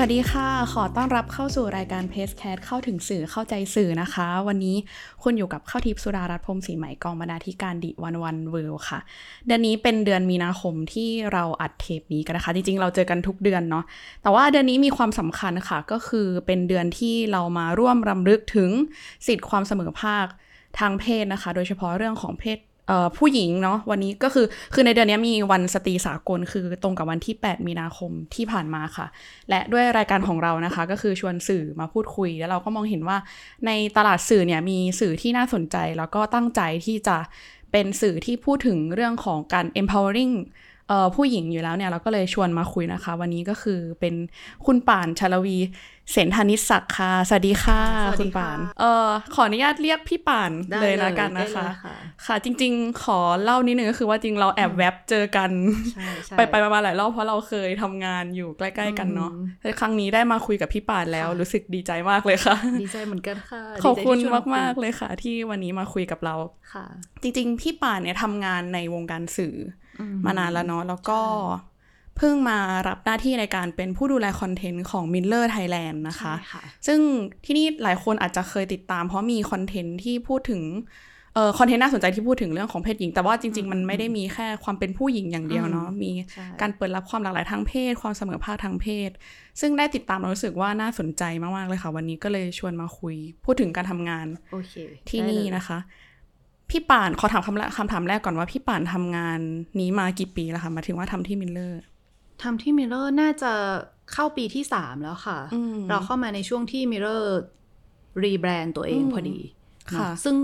สวัสดีค่ะ ขอต้อนรับเข้าสู่รายการเพจแคสเข้าถึงสื่อเข้าใจสื่อนะคะ วันนี้คุณอยู่กับข้าวทิพย์สุดารัตน์พรมศรีใหม่กองบรรณาธิการดิวันวันเวิลค่ะ เดือนนี้เป็นเดือนมีนาคมที่เราอัดเทปนี้กันนะคะ จริงๆ เราเจอกันทุกเดือนเนาะ แต่ว่าเดือนนี้มีความสำคัญค่ะ ก็คือเป็นเดือนที่เรามาร่วมรำลึกถึงสิทธิความเสมอภาคทางเพศนะคะ โดยเฉพาะเรื่องของเพศ ผู้หญิงเนาะวันนี้ก็คือคือในเดือนนี้มีวันสตรีสากลคือตรงกับวันที่ 8 มีนาคมที่ผ่านมาค่ะ และด้วยรายการของเรานะคะ ก็คือชวนสื่อมาพูดคุย แล้วเราก็มองเห็นว่าในตลาดสื่อเนี่ยมีสื่อที่น่าสนใจ แล้วก็ตั้งใจที่จะเป็นสื่อที่พูดถึงเรื่องของการ empowering ผู้หญิงอยู่แล้วเนี่ยเราก็เลยชวนมาคุยนะคะ วันนี้ก็คือเป็นคุณป่านชลวี เสนธนิสศักดิ์ค่ะสวัสดีค่ะ สวัสดีค่ะคุณป่าน เอ่อขออนุญาตเรียกพี่ป่านได้เลยละกันได้นะคะเลยค่ะค่ะ จริง ๆ ขอเล่านิดนึงก็คือว่าจริงเราแอบแวบเจอกันใช่ใช่ไปไปๆมาๆหลายรอบเพราะเราเคยทำงานอยู่ใกล้ๆกันเนาะอืมแต่ครั้งนี้ได้มาคุยกับพี่ป่านแล้วค่ะรู้สึกดีใจมากเลยค่ะ ดีใจเหมือนกันค่ะ ขอบคุณดีใจที่ชวนมากๆคุเลยค่ะ ที่วันนี้มาคุยกับเราค่ะ จริง ๆ พี่ป่านเนี่ยทำงานในวงการสื่อออืมานานแล้วเนาะแล้วก็ เพิ่งมารับหน้าที่ในการเป็นผู้ดูแลคอนเทนต์ของ Miller Thailand นะคะใช่ค่ะซึ่งที่นี่หลายคนอาจจะเคยติดตาม เพราะมีคอนเทนต์ที่พูดถึงเอ่อ content น่าสนใจที่พูดถึงเรื่องของเพศหญิง แต่ว่าจริง ๆ มันไม่ได้มีแค่ความเป็นผู้หญิงอย่างเดียวเนาะมีใช่การเปิดรับความหลากหลายทางเพศ ความเสมอภาคทางเพศ ซึ่งได้ติดตามเรารู้สึกว่าน่าสนใจมากๆเลยค่ะ วันนี้ก็เลยชวนมาคุย พูดถึงการทำงานโอเคที่ได้นี่เลยนะคะ พี่ป่านขอถามคำแรกคำถามแรกก่อนว่าพี่ป่านทำงานนี้มากี่ปีแล้วคะหมายถึงว่าทำที่ Mirror ทำที่ Mirror น่าจะเข้าปีที่สามแล้วค่ะอืมเราเข้ามาในช่วงที่ Mirrorรีแบรนด์ตัวเองอืมพอดีค่ะเนอซึ่ง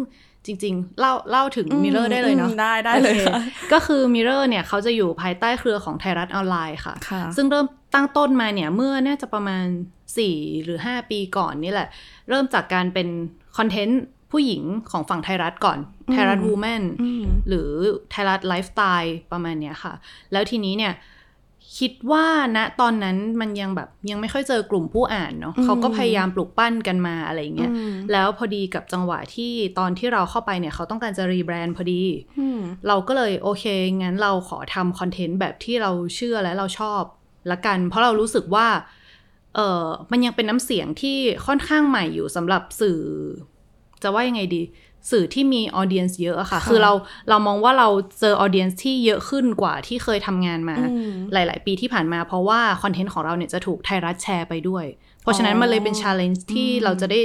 จริงๆ เล่าเล่าถึง Mirror ได้เลยเนาะอืมได้ได้เลยโอเคค่ะก็คือ Mirror เนี่ยเขาจะอยู่ภายใต้เครือของไทยรัฐออนไลน์ค่ะค่ะ ซึ่งเริ่มตั้งต้นมาเนี่ย เมื่อน่าจะประมาณ 4 หรือ 5 ปีก่อนนี่แหละ เริ่มจากการเป็นคอนเทนต์ผู้หญิงของฝั่งไทยรัฐก่อนอืมไทยรัฐวูแมนอืมหรือไทยรัฐไลฟ์สไตล์ประมาณเนี้ยค่ะ แล้วทีนี้เนี่ย คิดว่าณตอนนั้นมันยังแบบยังไม่ค่อยเจอกลุ่มผู้อ่านเนาะอืมเขาก็พยายามปลูกปั้นกันมาอะไรอย่างเงี้ยอืมแล้วพอดีกับจังหวะที่ตอนที่เราเข้าไปเนี่ยเขาต้องการจะรีแบรนด์พอดีอืมเราก็เลยโอเคงั้นเราขอทำคอนเทนต์แบบที่เราเชื่อและเราชอบละกัน เพราะเรารู้สึกว่าเออมันยังเป็นน้ำเสียงที่ค่อนข้างใหม่อยู่สำหรับสื่อ จะว่ายังไงดี สื่อที่มี audience เยอะอะค่ะค่ะ คือเราเรามองว่าเราเจอ audience ที่เยอะขึ้นกว่าที่เคยทำงานมาอืมหลาย ๆ ปีที่ผ่านมา เพราะว่าคอนเทนต์ของเราเนี่ยจะถูกไทยรัฐแชร์ไปด้วย เพราะฉะนั้นอ๋อมันเลยเป็น challenge ที่อืมเราจะได้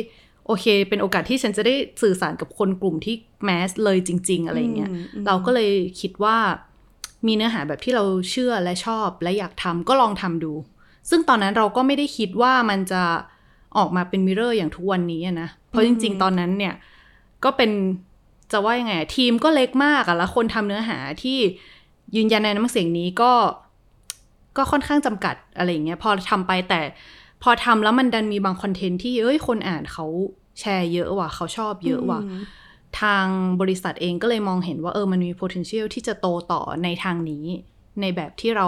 โอเค เป็นโอกาสที่ฉันจะได้สื่อสารกับคนกลุ่มที่ mass เลยจริง ๆ อะไรอย่างเงี้ยอืมอืมเราก็เลยคิดว่ามีเนื้อหาแบบที่เราเชื่อและชอบและอยากทำก็ลองทำดู ซึ่งตอนนั้นเราก็ไม่ได้คิดว่ามันจะออกมาเป็น Mirror อย่างทุกวันนี้อะนะ เพราะจริง ๆ ตอนนั้นเนี่ยก็เป็น จะว่ายังไงอะทีมก็เล็กมากอะแล้วคนทำเนื้อหาที่ยืนยันในน้ำเสียงนี้ก็ก็ค่อนข้างจำกัดอะไรอย่างเงี้ยพอทำไปแต่พอทำแล้วมันดันมีบางคอนเทนต์ที่เอ้ยคนอ่านเขาแชร์เยอะว่ะเขาชอบเยอะว่ะมทางบริษัทเองก็เลยมองเห็นว่าเออมันมี potential ที่จะโตต่อในทางนี้ ในแบบที่เรา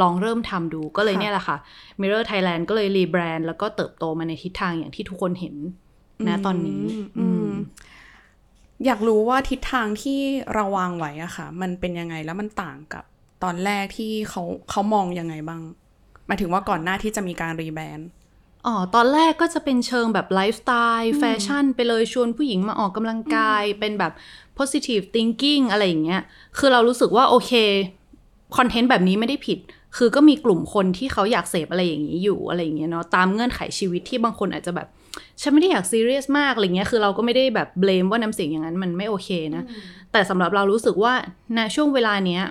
ลองเริ่มทำดูก็เลยค่ะเนี่ยแหละค่ะ Mirror Thailand ก็เลยรีแบรนด์แล้วก็เติบโตมาในทิศทางอย่างที่ทุกคนเห็น นะตอนนี้อืมอืมอยากรู้ว่าทิศทางที่เราวางไว้อะค่ะ มันเป็นยังไงแล้วมันต่างกับตอนแรกที่เขาเขามองยังไงบ้างหมายถึงว่าก่อนหน้าที่จะมีการรีแบรนด์อ๋อ ตอนแรกก็จะเป็นเชิงแบบไลฟ์สไตล์แฟชั่นไปเลยชวนผู้หญิงมาออกกำลังกาย เป็นแบบ positive thinking อะไรอย่างเงี้ย คือเรารู้สึกว่าโอเค คอนเทนต์แบบนี้ไม่ได้ผิด คือก็มีกลุ่มคนที่เขาอยากเสพอะไรอย่างนี้อยู่อะไรอย่างเงี้ยเนาะตามเงื่อนไขชีวิตที่บางคนอาจจะแบบ ฉันไม่ได้อยากซีเรียสมากอะไรเงี้ยคือเราก็ไม่ได้แบบ blame ว่าน้ำเสียงอย่างนั้นมันไม่โอเคนะ แต่สำหรับเรารู้สึกว่าในช่วงเวลาเนี้ย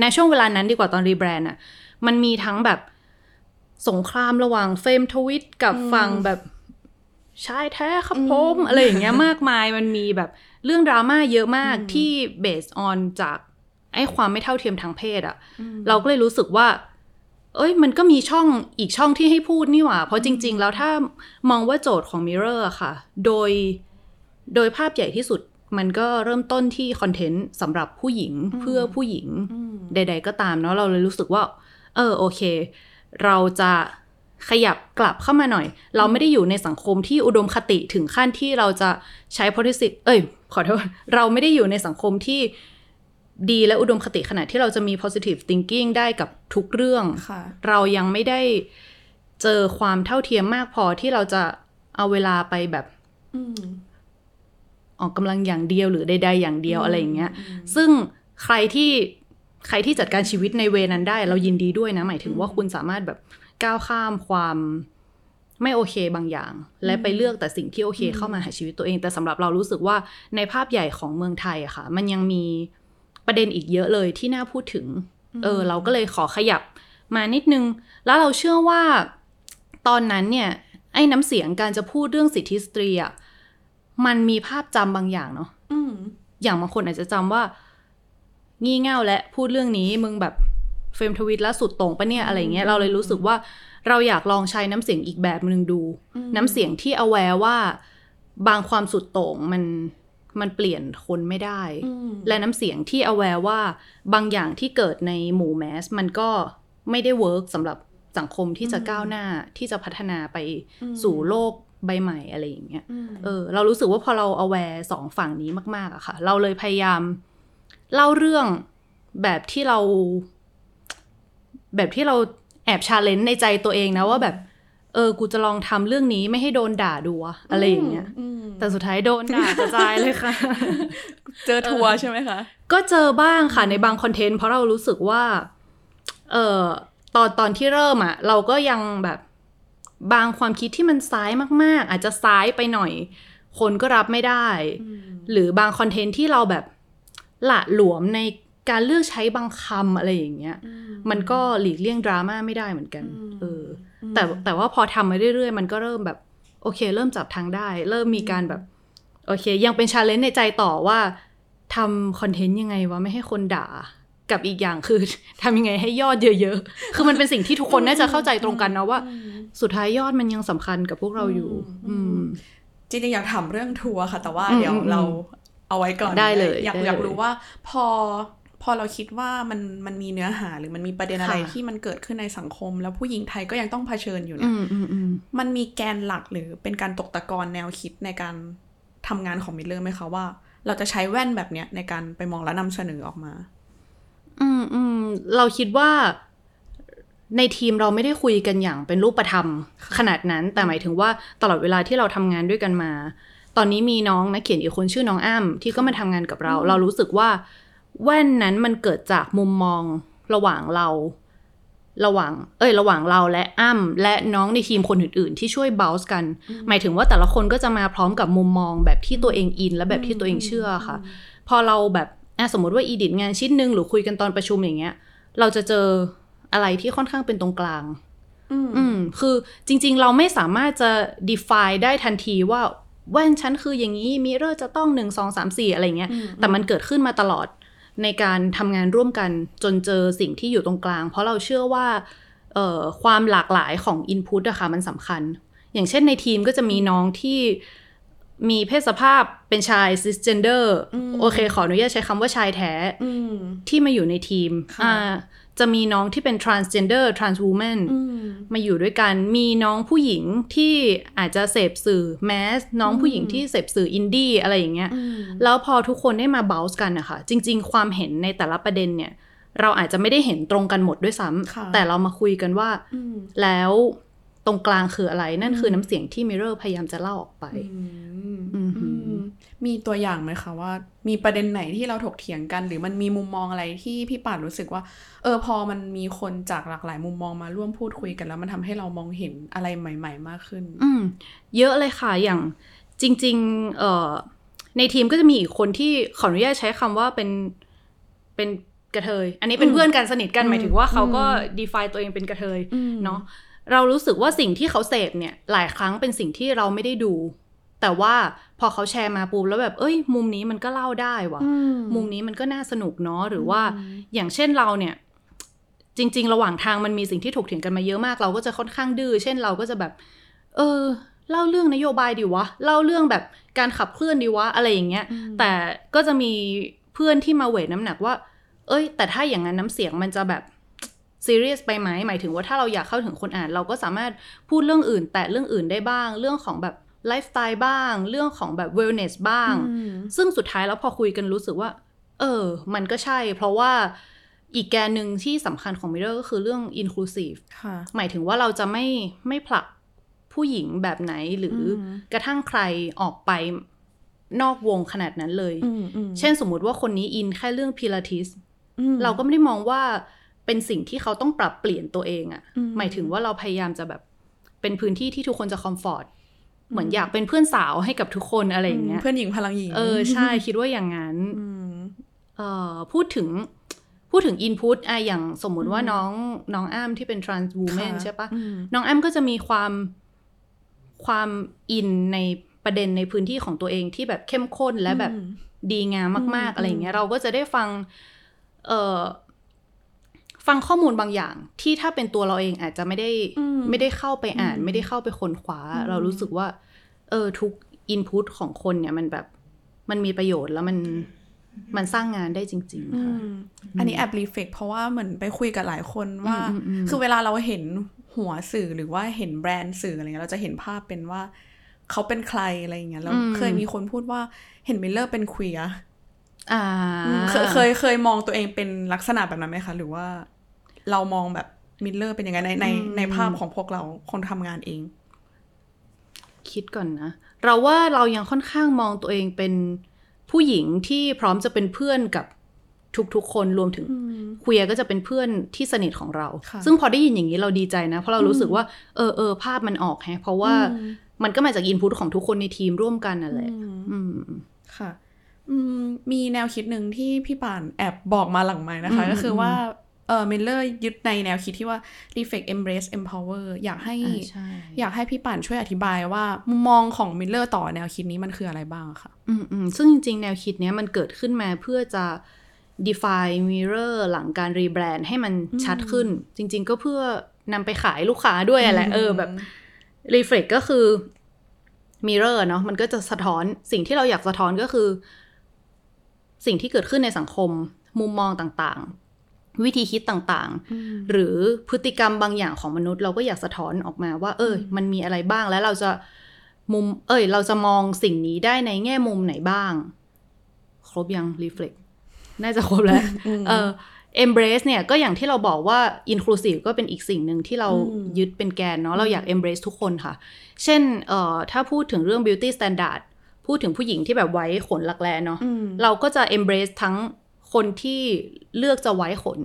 ในช่วงเวลานั้นดีกว่าตอนรีแบรนด์อะมันมีทั้งแบบสงครามระหว่างเฟมทวิตกับฝั่งแบบชายแท้ครับผมอะไรอย่างเงี้ยมากมายมันมีแบบเรื่องดราม่าเยอะมากที่ based on จากไอ้ความไม่เท่าเทียมทางเพศอะเราก็เลยรู้สึกว่า เอ้ยมันก็มีช่องอีกช่องที่ให้พูดนี่หว่า เพราะจริง ๆ แล้วถ้ามองว่าโจทย์ของ Mirror อะค่ะ โดยโดยภาพใหญ่ที่สุดมันก็เริ่มต้นที่คอนเทนต์สำหรับผู้หญิงเพื่อผู้หญิงใด ๆ ก็ตามเนาะเราเลยรู้สึกว่า เออโอเค เราจะขยับกลับเข้ามาหน่อย เราไม่ได้อยู่ในสังคมที่อุดมคติถึงขั้นที่เราจะใช้ positive เอ้ย ขอโทษ เราไม่ได้อยู่ในสังคมที่ ดีและอุดมคติขนาดที่เราจะมี positive thinking ได้กับทุกเรื่องค่ะเรายังไม่ได้เจอความเท่าเทียมมากพอที่เราจะเอาเวลาไปแบบอืมออกกำลังอย่างเดียวหรือใดๆอย่างเดียวอะไรอย่างเงี้ย ซึ่งใครที่ใครที่จัดการชีวิตในเวนั้นได้ เรายินดีด้วยนะ หมายถึงว่าคุณสามารถแบบก้าวข้ามความไม่โอเคบางอย่าง และไปเลือกแต่สิ่งที่โอเคเข้ามาหาชีวิตตัวเอง แต่สำหรับเรารู้สึกว่าในภาพใหญ่ของเมืองไทยอะค่ะ มันยังมี ประเด็นอีกเยอะเลยที่น่าพูดถึง เออ เราก็เลยขอขยับมานิดนึง แล้วเราเชื่อว่าตอนนั้นเนี่ย ไอ้น้ำเสียงการจะพูดเรื่องสิทธิสตรีอะมันมีภาพจำบางอย่างเนาะอืมอย่างบางคนอาจจะจำว่า งี่เง่าและพูดเรื่องนี้มึงแบบเฟรมทวิตแล้วสุดโต่งปะเนี่ยอะไรเงี้ยเราเลยรู้สึกว่าเราอยากลองใช้น้ำเสียงอีกแบบหนึ่งดู น้ำเสียงที่ aware ว่า บางความสุดโต่งมัน มันเปลี่ยนคนไม่ได้อืมและน้ำเสียงที่ aware ว่าบางอย่างที่เกิดในหมู่ mass มันก็ไม่ได้ work สำหรับสังคมที่จะก้าวหน้าที่จะพัฒนาไปสู่โลกใบใหม่อะไรอย่างเงี้ยอืมเออ เรารู้สึกว่าพอเรา aware สองฝั่งนี้มาก ๆอะค่ะ เราเลยพยายามเล่าเรื่องแบบที่เรา แบบที่เราแอบ challenge ในใจตัวเองนะว่าแบบ เออ กูจะลองทำเรื่องนี้ไม่ให้โดนด่าดูวะอะไรอย่างเงี้ยอืมแต่สุดท้ายโดนด่ากระจายเลยค่ะ เจอทัวร์ใช่ไหมคะ ก็เจอบ้างค่ะในบางคอนเทนต์เพราะเรารู้สึกว่า เออตอนตอนที่เริ่มอะเราก็ยังแบบบางความคิดที่มันซ้ายมาก ๆ อาจจะซ้ายไปหน่อย คนก็รับไม่ได้ หรือบางคอนเทนต์ที่เราแบบหละหลวมในการเลือกใช้บางคำอะไรอย่างเงี้ย มันก็หลีกเลี่ยงดราม่าไม่ได้เหมือนกัน เอออ แต่แต่ว่าพอทำมาเรื่อยๆ มันก็เริ่มแบบโอเค เริ่มจับทางได้ เริ่มมีการแบบโอเค ยังเป็น challenge ในใจต่อว่าทำคอนเทนต์ยังไงวะไม่ให้คนด่ากับอีกอย่างคือทำยังไงให้ยอดเยอะๆ คือมันเป็นสิ่งที่ทุกคนน่าจะเข้าใจตรงกันนะว่า สุดท้ายยอดมันยังสำคัญกับพวกเราอยู่ อืมจริงๆอยากถามเรื่องทัวร์ค่ะ แต่ว่าอืมเดี๋ยวอืมเราเอาไว้ก่อนได้เลย อยากได้เลยอยากรู้ว่าพอ พอเราคิดว่ามันมันมีเนื้อหาหรือมันมีประเด็นอะไรค่ะที่มันเกิดขึ้นในสังคม แล้วผู้หญิงไทยก็ยังต้องเผชิญอยู่เนี่อืยมอืมอืมมันมีแกนหลักหรือเป็นการตกตะกอนแนวคิดในการทำงานของมิลเลอร์ไหมคะว่า เราจะใช้แว่นแบบเนี้ยในการไปมองและนำเสนอออกมา อืมอืมเราคิดว่าในทีมเราไม่ได้คุยกันอย่างเป็นรูปธรรมขนาดนั้น แต่หมายถึงว่าตลอดเวลาที่เราทำงานด้วยกันมา ตอนนี้มีน้องนักเขียนอีกคนชื่อน้องอ้ำที่ก็มาทำงานกับเรา เรารู้สึกว่า แว่นนั้นมันเกิดจากมุมมองระหว่างเรา ระหว่าง เอ้ย ระหว่างเราและอ้ำและน้องในทีมคนอื่นๆ ที่ช่วยเบลส์กัน หมายถึงว่าแต่ละคนก็จะมาพร้อมกับมุมมองแบบที่ตัวเองอิน และแบบที่ตัวเองเชื่อค่ะ พอเราแบบอะสมมติว่าอีดิทงานชิ้นหนึ่งหรือคุยกันตอนประชุมอย่างเงี้ย เราจะเจออะไรที่ค่อนข้างเป็นตรงกลางอืมอืม คือจริง ๆ เราไม่สามารถจะ define ได้ทันทีว่าแว่นฉันคืออย่างนี้มิเรอร์จะต้องหนึ่งสองสามสี่อะไรเงี้ย แต่มันเกิดขึ้นมาตลอด ในการทำงานร่วมกันจนเจอสิ่งที่อยู่ตรงกลาง เพราะเราเชื่อว่าความหลากหลายของอินพุตอะค่ะมันสำคัญ อย่างเช่นในทีมก็จะมีน้องที่ มีเพศสภาพเป็นชาย cisgender โอเค ขออนุญาตใช้คำว่าชายแท้อืมที่มาอยู่ในทีมค่ะอ่าจะมีน้องที่เป็น transgender trans woman อืมมาอยู่ด้วยกัน มีน้องผู้หญิงที่อาจจะเสพสื่อ mass น้องผู้หญิงที่เสพสื่ออินดี้อะไรอย่างเงี้ย แล้วพอทุกคนได้มา blend กันนะคะ จริง ๆ ความเห็นในแต่ละประเด็นเนี่ย เราอาจจะไม่ได้เห็นตรงกันหมดด้วยซ้ำค่ะแต่เรามาคุยกันว่าอืมแล้ว ตรงกลางคืออะไร นั่นคือน้ำเสียงที่ Mirror พยายามจะเล่าออกไปอืมอืมอืมมีตัวอย่างไหมคะว่า มีประเด็นไหนที่เราถกเถียงกัน หรือมันมีมุมมองอะไรที่พี่ป่านรู้สึกว่า เออพอมันมีคนจากหลากหลายมุมมองมาร่วมพูดคุยกันแล้วมันทำให้เรามองเห็นอะไรใหม่ ๆ มากขึ้น อืมเยอะเลยค่ะอย่างจริง ๆ เอ่อในทีมก็จะมีอีกคนที่ขออนุญาตใช้คำว่าเป็นเป็นกระเทย อันนี้เป็นเพื่อนกันสนิทกันหมายถึงว่าเขาก็ define ตัวเองเป็นกระเทยอืมเนาะ เรารู้สึกว่าสิ่งที่เขาเสพเนี่ยหลายครั้งเป็นสิ่งที่เราไม่ได้ดู แต่ว่าพอเขาแชร์มาปุ๊บแล้วแบบ เอ้ย มุมนี้มันก็เล่าได้ว่ะอืมุมนี้มันก็น่าสนุกเนาะหรือว่าอย่างเช่นเราเนี่ย จริง ๆ ระหว่างทางมันมีสิ่งที่ถกเถียงกันมาเยอะมาก เราก็จะค่อนข้างดื้อเช่นเราก็จะแบบ เออ เล่าเรื่องนโยบายดีวะเล่าเรื่องแบบการขับเคลื่อนดีวะอะไรอย่างเงี้ย แต่ก็จะมีเพื่อนที่มาเวทน้ำหนักว่า เอ้ย แต่ถ้าอย่างนั้นน้ำเสียงมันจะแบบ ซีเรียสไปไหมหมายถึงว่าถ้าเราอยากเข้าถึงคนอ่าน เราก็สามารถพูดเรื่องอื่น แต่เรื่องอื่นได้บ้าง เรื่องของแบบไลฟ์สไตล์บ้าง เรื่องของแบบ wellness บ้างอืมซึ่งสุดท้ายแล้วพอคุยกันรู้สึกว่า เออ มันก็ใช่ เพราะว่าอีกแกนหนึ่งที่สำคัญของ Mirror ก็คือเรื่อง inclusive ค่ะหมายถึงว่าเราจะไม่ไม่ผลักผู้หญิงแบบไหนหรืออมกระทั่งใครออกไปนอกวงขนาดนั้นเลยอืมอืมเช่นสมมุติว่าคนนี้อินแค่เรื่องพิลาทิสอืมเราก็ไม่ได้มองว่า เป็นสิ่งที่เขาต้องปรับเปลี่ยนตัวเองอะอืมหมายถึงว่าเราพยายามจะแบบเป็นพื้นที่ที่ทุกคนจะคอมฟอร์ตเหมือนอยากเป็นเพื่อนสาวให้กับทุกคนอะไรอย่างเงี้ยเพื่อนหญิงพลังหญิงเออใช่คิดว่าอย่างนั้นอืมเอ่อพูดถึงพูดถึง Input อะอย่างสมมุติว่าน้องน้องอ้ามที่เป็น trans woman ค่ะใช่ปะอืมน้องอ้ามก็จะมีความความอินในประเด็นในพื้นที่ของตัวเองที่แบบเข้มข้นและแบบอืมดีงามมากอืมๆอะไรอย่างเงี้ยเราก็จะได้ฟัง เอ่อ ฟังข้อมูลบางอย่างที่ถ้าเป็นตัวเราเองอาจจะไม่ได้อืมไม่ได้เข้าไปอ่านอืมไม่ได้เข้าไปค้นคว้าอืมเรารู้สึกว่า เออทุกอินพุตของคนเนี่ยมันแบบมันมีประโยชน์แล้วมันมันสร้างงานได้จริง ๆ ค่ะอืมอันนี้แอบรีเฟกเพราะว่าเหมือนไปคุยกับหลายคนว่าอืมอืมอืมคือเวลาเราเห็นหัวสื่อหรือว่าเห็นแบรนด์สื่ออะไรเงี้ยเราจะเห็นภาพเป็นว่าเขาเป็นใครอะไรอย่างเงี้ยแล้วอืมเคยมีคนพูดว่าเห็น Mirror เป็น queer อ่าเคยเคยเคยมองตัวเองเป็นลักษณะแบบนั้นไหมคะ หรือว่า เรามองแบบ Mirror เป็นยังไงในในอืมในภาพของพวกเราคนทำงานเอง คิดก่อนนะ เราว่าเรายังค่อนข้างมองตัวเองเป็นผู้หญิงที่พร้อมจะเป็นเพื่อนกับทุกๆคนรวมถึง queer ก็จะเป็นเพื่อนที่สนิทของเราค่ะซึ่งพอได้ยินอย่างนี้เราดีใจนะ เพราะเรารู้สึกว่าเออเออภาพมันออกแฮะเพราะว่ามันก็มาจาก input ของทุกคนในทีมร่วมกันนั่นแหละอืมค่ะอืมมีแนวคิดหนึ่งที่พี่ป่านแอบบอกมาหลังไมค์นะคะอืมก็คือว่า เออ Mirror ยึดในแนวคิดที่ว่า reflect embrace empower อยากให้อ่าใช่อยากให้พี่ป่านช่วยอธิบายว่ามุมมองของ Mirror ต่อแนวคิดนี้มันคืออะไรบ้างอะค่ะอืมอืมซึ่งจริง ๆ แนวคิดเนี้ยมันเกิดขึ้นมาเพื่อจะ define Mirror หลังการรีแบรนด์ให้มันชัดขึ้น จริง ๆ ก็เพื่อนำไปขายลูกค้าด้วยอะแหละเออแบบ reflect ก็คือ mirror เนาะมันก็จะสะท้อนสิ่งที่เราอยากสะท้อนก็คือ สิ่งที่เกิดขึ้นในสังคมมุมมองต่างๆ วิธีคิดต่างๆ หรือพฤติกรรมบางอย่างของมนุษย์ เราก็อยากสะท้อนออกมาว่า เออมันมีอะไรบ้างแล้วเราจะมุม เอ้ย เราจะมองสิ่งนี้ได้ในแง่มุมไหนบ้าง ครบยัง reflect น่าจะครบแล้ว เออ embrace เนี่ยก็อย่างที่เราบอกว่า inclusive ก็เป็นอีกสิ่งหนึ่งที่เรายึดเป็นแกนเนาะเราอยาก embrace ทุกคนค่ะ เช่นเอ่อถ้าพูดถึงเรื่อง beauty standard พูดถึงผู้หญิงที่แบบไว้ขนหลักแร้เนาะเราก็จะ embrace ทั้ง คนที่เลือกจะไว้ขน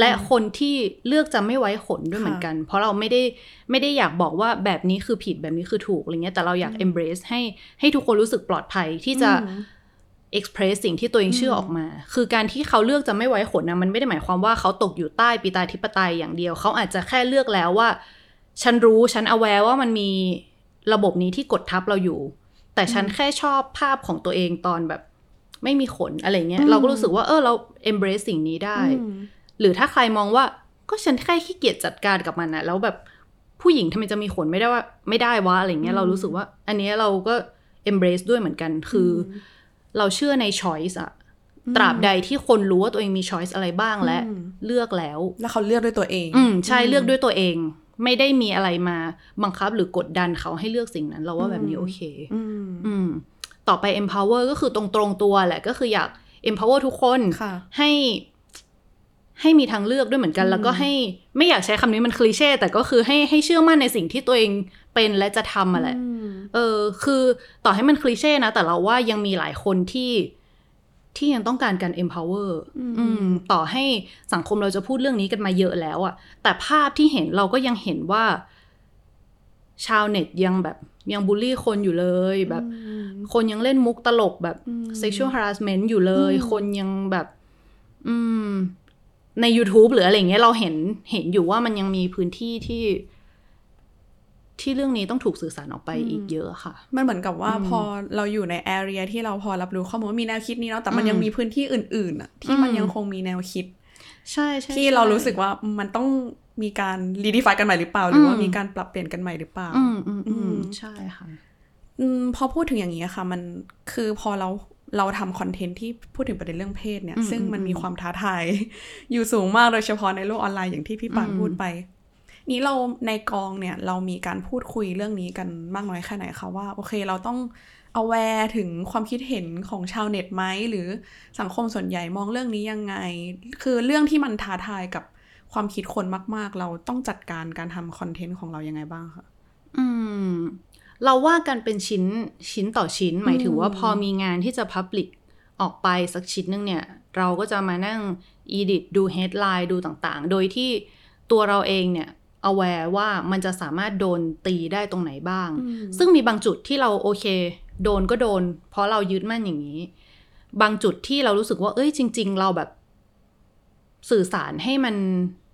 และคนที่เลือกจะไม่ไว้ขนด้วยเหมือนกัน เพราะเราไม่ได้ไม่ได้อยากบอกว่าแบบนี้คือผิดแบบนี้คือถูกอะไรเงี้ยแต่เราอยาก embrace ให้ให้ทุกคนรู้สึกปลอดภัยที่จะ express สิ่งที่ตัวเองเชื่อออกมา คือการที่เขาเลือกจะไม่ไว้ขนนะมันไม่ได้หมายความว่าเขาตกอยู่ใต้ปีตาธิปไตยอย่างเดียว เขาอาจจะแค่เลือกแล้วว่า ฉันรู้ฉัน aware ว่ามันมีระบบนี้ที่กดทับเราอยู่ แต่ฉันแค่ชอบภาพของตัวเองตอนแบบ ไม่มีขนอะไรเงี้ยเราก็รู้สึกว่าเออเรา embrace สิ่งนี้ได้ หรือถ้าใครมองว่าก็ฉันแค่ขี้เกียจจัดการกับมันนะแล้วแบบผู้หญิงทำไมจะมีขนไม่ได้ว่า ไม่ได้วะอะไรเงี้ยเรารู้สึกว่า อันเนี้ยเราก็ embrace ด้วยเหมือนกันคืออเราเชื่อใน choice อะตราบใดที่คนรู้ว่าตัวเองมี choice อะไรบ้างและ เลือกแล้ว แล้วเขาเลือกด้วยตัวเอง อืมใช่เลือกด้วยตัวเอง ไม่ได้มีอะไรมาบังคับหรือกดดันเขาให้เลือกสิ่งนั้น เราว่าแบบนี้โอเค อืมอืม ต่อไป empower ก็คือตรงตรงๆตัวแหละก็คืออยาก empower ทุกคนค่ะให้ให้มีทางเลือกด้วยเหมือนกัน แล้วก็ให้ไม่อยากใช้คำนี้มันคลีเช่แต่ก็คือให้ให้เชื่อมั่นในสิ่งที่ตัวเองเป็นและจะทำมาแหละเออ คือต่อให้มันคลีเช่นะ แต่เราว่ายังมีหลายคนที่ที่ยังต้องการการ empower อืม ต่อให้สังคมเราจะพูดเรื่องนี้กันมาเยอะแล้วอะแต่ภาพที่เห็นเราก็ยังเห็นว่า ชาวเน็ตยังแบบยังบูลลี่คนอยู่เลยแบบ คนยังเล่นมุกตลกแบบ sexual harassment อยู่เลย คนยังแบบ อืม ใน YouTube หรืออะไรอย่างเงี้ยเราเห็นเห็นอยู่ว่ามันยังมีพื้นที่ที่ ที่เรื่องนี้ต้องถูกสื่อสารออกไปอีกเยอะค่ะ มันเหมือนกับว่าพอเราอยู่ในแอเรียที่เราพอรับรู้ข้อมูลว่ามีแนวคิดนี้เนาะแต่มันยังมีพื้นที่อื่นๆอะที่มันยังคงมีแนวคิด ใช่ใช่ที่เรารู้สึกว่ามันต้อง มีการรีดิฟายกันใหม่หรือเปล่า หรือว่ามีการปรับเปลี่ยนกันใหม่หรือเปล่า อืมอืมอืมใช่ค่ะอืมพอพูดถึงอย่างนี้อะค่ะ มันคือพอเราเราทำคอนเทนต์ที่พูดถึงประเด็นเรื่องเพศเนี่ย ซึ่งมันมีความท้าทายอยู่สูงมากโดยเฉพาะในโลกออนไลน์อย่างที่พี่ปานพูดไป นี้เราในกองเนี่ยเรามีการพูดคุยเรื่องนี้กันมากน้อยแค่ไหนคะว่า โอเคเราต้อง aware ถึงความคิดเห็นของชาวเน็ตไหมหรือสังคมส่วนใหญ่มองเรื่องนี้ยังไง คือเรื่องที่มันท้าทายกับ ความคิดคนมาก ๆ เราต้องจัดการการทำคอนเทนต์ของเรายังไงบ้างคะอืม เราว่ากันเป็นชิ้นชิ้นต่อชิ้น หมายถึงว่าพอมีงานที่จะพับลิกออกไปสักชิ้นนึงเนี่ย เราก็จะมานั่ง edit ดู headline ดูต่างๆ โดยที่ตัวเราเองเนี่ย aware ว่ามันจะสามารถโดนตีได้ตรงไหนบ้าง ซึ่งมีบางจุดที่เราโอเค โดนก็โดน เพราะเรายึดมั่นอย่างนี้ บางจุดที่เรารู้สึกว่า เอ้ยจริง ๆ เราแบบ สื่อสารให้มัน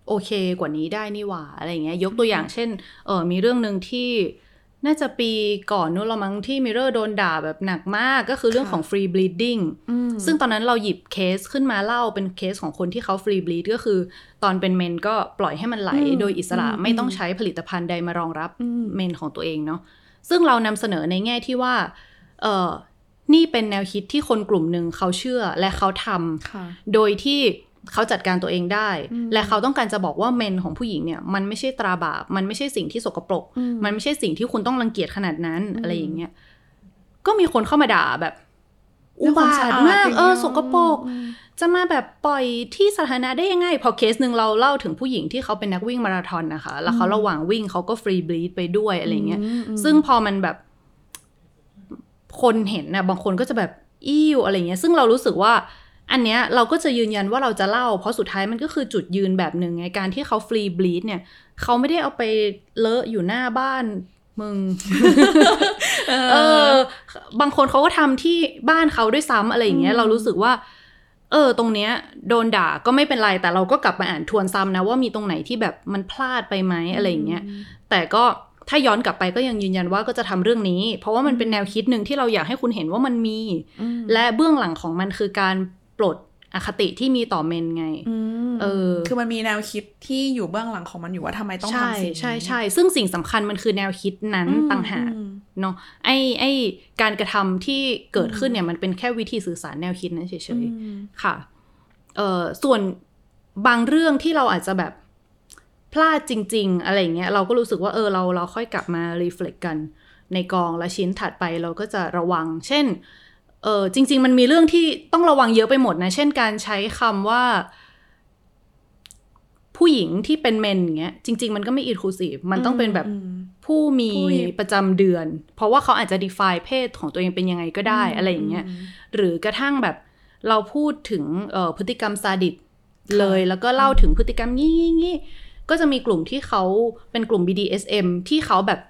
โอเคกว่านี้ได้นี่หว่าอะไรอย่างเงี้ยยกตัวอย่างเช่นเออมีเรื่องหนึ่งที่น่าจะปีก่อนนู้นละมั้งที่มิเรอร์โดนด่าแบบหนักมากก็คือเรื่องของ free bleeding ซึ่งตอนนั้นเราหยิบเคสขึ้นมาเล่าเป็นเคสของคนที่เขา free bleed ก็คือตอนเป็นเมนก็ปล่อยให้มันไหลโดยอิสระไม่ต้องใช้ผลิตภัณฑ์ใดมารองรับเมนของตัวเองเนาะซึ่งเรานำเสนอในแง่ที่ว่าเออนี่เป็นแนวคิดที่คนกลุ่มหนึ่งเขาเชื่อและเขาทำโดยที่ เขาจัดการตัวเองได้ และเขาต้องการจะบอกว่าเมนของผู้หญิงเนี่ย มันไม่ใช่ตราบาป มันไม่ใช่สิ่งที่สกปรก มันไม่ใช่สิ่งที่คุณต้องรังเกียจขนาดนั้นอะไรอย่างเงี้ย ก็มีคนเข้ามาด่าแบบอุบาทมาก เออ สกปรก จะมาแบบปล่อยที่สาธารณะได้ยังไง พอเคสหนึ่งเราเล่าถึงผู้หญิงที่เขาเป็นนักวิ่งมาราธอนนะคะ แล้วเขาระหว่างวิ่งเขาก็ฟรีบลีดไปด้วยอะไรเงี้ย ซึ่งพอมันแบบ คนเห็นนะบางคนก็จะแบบอิ่วอะไรเงี้ย ซึ่งเรารู้สึกว่า อันเนี้ยเราก็จะยืนยันว่าเราจะเล่า เพราะสุดท้ายมันก็คือจุดยืนแบบหนึ่งไงการที่เขาฟรีบลีดเนี่ยเขาไม่ได้เอาไปเลอะอยู่หน้าบ้านมึง เออ บางคนเขาก็ทำที่บ้านเขาด้วยซ้ำอะไรอย่างเงี้ย เรารู้สึกว่า เออ ตรงเนี้ย โดนด่าก็ไม่เป็นไร แต่เราก็กลับมาอ่านทวนซ้ำนะ ว่ามีตรงไหนที่แบบมันพลาดไปไหมอะไรอย่างเงี้ย แต่ก็ถ้าย้อนกลับไปก็ยังยืนยันว่าก็จะทำเรื่องนี้ เพราะว่ามันเป็นแนวคิดหนึ่งที่เราอยากให้คุณเห็นว่ามันมี และเบื้องหลังของมันคือการ ปลดอคติที่มีต่อเมนไงเออ คือมันมีแนวคิดที่อยู่เบื้องหลังของมันอยู่ว่าทำไมต้องทำสิ่งนี้ใช่ใช่ซึ่งสิ่งสำคัญมันคือแนวคิดนั้นต่างหากเนาะไอ้ไอ้การกระทำที่เกิดขึ้นเนี่ยมันเป็นแค่วิธีสื่อสารแนวคิดนั้นเฉยๆค่ะ เอ่อส่วนบางเรื่องที่เราอาจจะแบบพลาดจริง ๆ อะไรเงี้ยเราก็รู้สึกว่าเออเราเราค่อยกลับมารีเฟล็กกันในกองและชิ้นถัดไปเราก็จะระวัง เช่น เออจริง ๆ มันมีเรื่องที่ต้องระวังเยอะไปหมดนะ เช่นการใช้คำว่า ผู้หญิงที่เป็นเมนอย่างเงี้ยจริง ๆ มันก็ไม่อินคลูซีฟมันต้องเป็นแบบผู้มีประจำเดือน เพราะว่าเขาอาจจะ define เพศของตัวเองเป็นยังไงก็ได้อะไรอย่างเงี้ยหรือกระทั่งแบบเราพูดถึงพฤติกรรมซาดิสเลยแล้วก็เล่าถึงพฤติกรรมงี้งี้ก็จะมีกลุ่มที่เขาเป็นกลุ่ม BDSM ที่เขาแบบ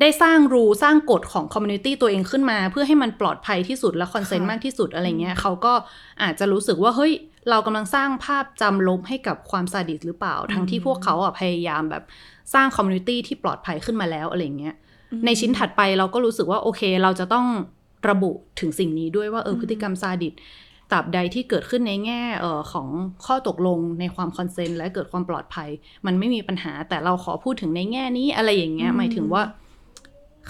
ได้สร้าง rule สร้างกฎของ community ตัวเองขึ้นมา เพื่อให้มันปลอดภัยที่สุดและ consent มากที่สุดอะไรเงี้ยเขาก็อาจจะรู้สึกว่าเฮ้ยเรากำลังสร้างภาพจำลบให้กับความซาดิสหรือเปล่า ทั้งที่พวกเขาอะพยายามแบบสร้าง community ที่ปลอดภัยขึ้นมาแล้วอะไรเงี้ยในชิ้นถัดไปเราก็รู้สึกว่าโอเค เราจะต้องระบุถึงสิ่งนี้ด้วยว่าเออพฤติกรรมซาดิสตราบใดที่เกิดขึ้นในแง่เออของข้อตกลงในความคอนเซนต์และเกิดความปลอดภัย มันไม่มีปัญหาแต่เราขอพูดถึงในแง่นี้อะไรอย่างเงี้ยหมายถึงว่า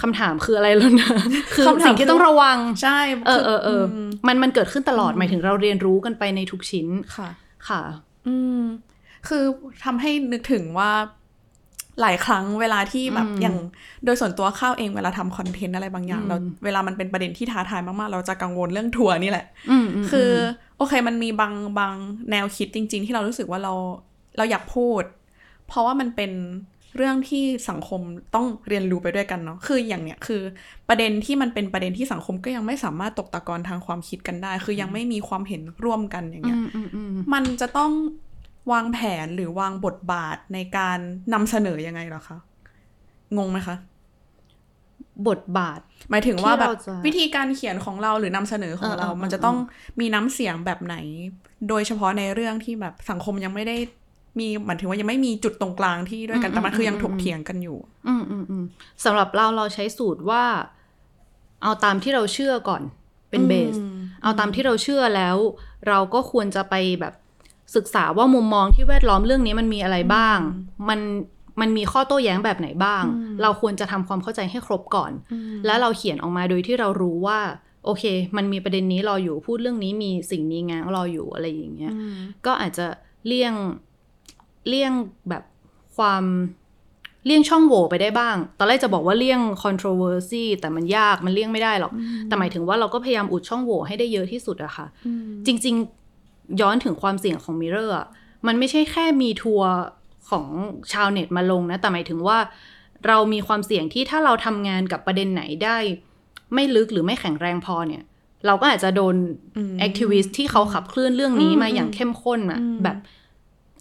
คำถามคืออะไรแล้วนะ คือสิ่งที่ต้องระวัง ใช่ เออเออเออมันมันเกิดขึ้นตลอด หมายถึงเราเรียนรู้กันไปในทุกชิ้น ค่ะ ค่ะ อืม คือทำให้นึกถึงว่าหลายครั้งเวลาที่แบบอย่างโดยส่วนตัวข้าวเองเวลาทำคอนเทนต์อะไรบางอย่าง เราเวลามันเป็นประเด็นที่ท้าทายมากๆ เราจะกังวลเรื่องทัวร์นี่แหละคือโอเคมันมีบางบางแนวคิดจริง ๆ ที่เรารู้สึกว่าเราเราอยากพูด เพราะว่ามันเป็น เรื่องที่สังคมต้องเรียนรู้ไปด้วยกันเนาะคืออย่างเนี้ยคือประเด็นที่มันเป็นประเด็นที่สังคมก็ยังไม่สามารถตกตะกอนทางความคิดกันได้ คือยังไม่มีความเห็นร่วมกันอย่างเงี้ยมันจะต้องวางแผนหรือวางบทบาทในการนำเสนอยังไงหรอคะงงไหมคะ บทบาท หมายถึงว่าแบบวิธีการเขียนของเราหรือนำเสนอของเรา มันจะต้องมีน้ำเสียงแบบไหน โดยเฉพาะในเรื่องที่แบบสังคมยังไม่ได้ มีหมายถึงว่ายังไม่มีจุดตรงกลางที่ด้วยกันแต่มันคือยังถกเถียงกันอยู่ อืมอืมอืมสำหรับเราเราใช้สูตรว่า เอาตามที่เราเชื่อก่อนเป็นเบส เอาตามที่เราเชื่อแล้ว เราก็ควรจะไปแบบศึกษาว่ามุมมองที่แวดล้อมเรื่องนี้มันมีอะไรบ้าง มันมันมีข้อโต้แย้งแบบไหนบ้าง เราควรจะทำความเข้าใจให้ครบก่อน แล้วเราเขียนออกมาโดยที่เรารู้ว่า โอเค มันมีประเด็นนี้รออยู่พูดเรื่องนี้มีสิ่งนี้ง้างรออยู่อะไรอย่างเงี้ยก็อาจจะเลี่ยง เลี่ยงแบบความเลี่ยงช่องโหว่ไปได้บ้าง ตอนแรกจะบอกว่าเลี่ยง controversy แต่มันยาก มันเลี่ยงไม่ได้หรอก แต่หมายถึงว่าเราก็พยายามอุดช่องโหว่ให้ได้เยอะที่สุดอะค่ะ จริง ๆ ย้อนถึงความเสี่ยงของ Mirror อะมันไม่ใช่แค่มีทัวร์ของชาวเน็ตมาลงนะ แต่หมายถึงว่า เรามีความเสี่ยงที่ถ้าเราทำงานกับประเด็นไหนได้ ไม่ลึกหรือไม่แข็งแรงพอเนี่ย เราก็อาจจะโดน activist ที่เขาขับเคลื่อนเรื่องนี้มาอย่างเข้มข้นอะแบบ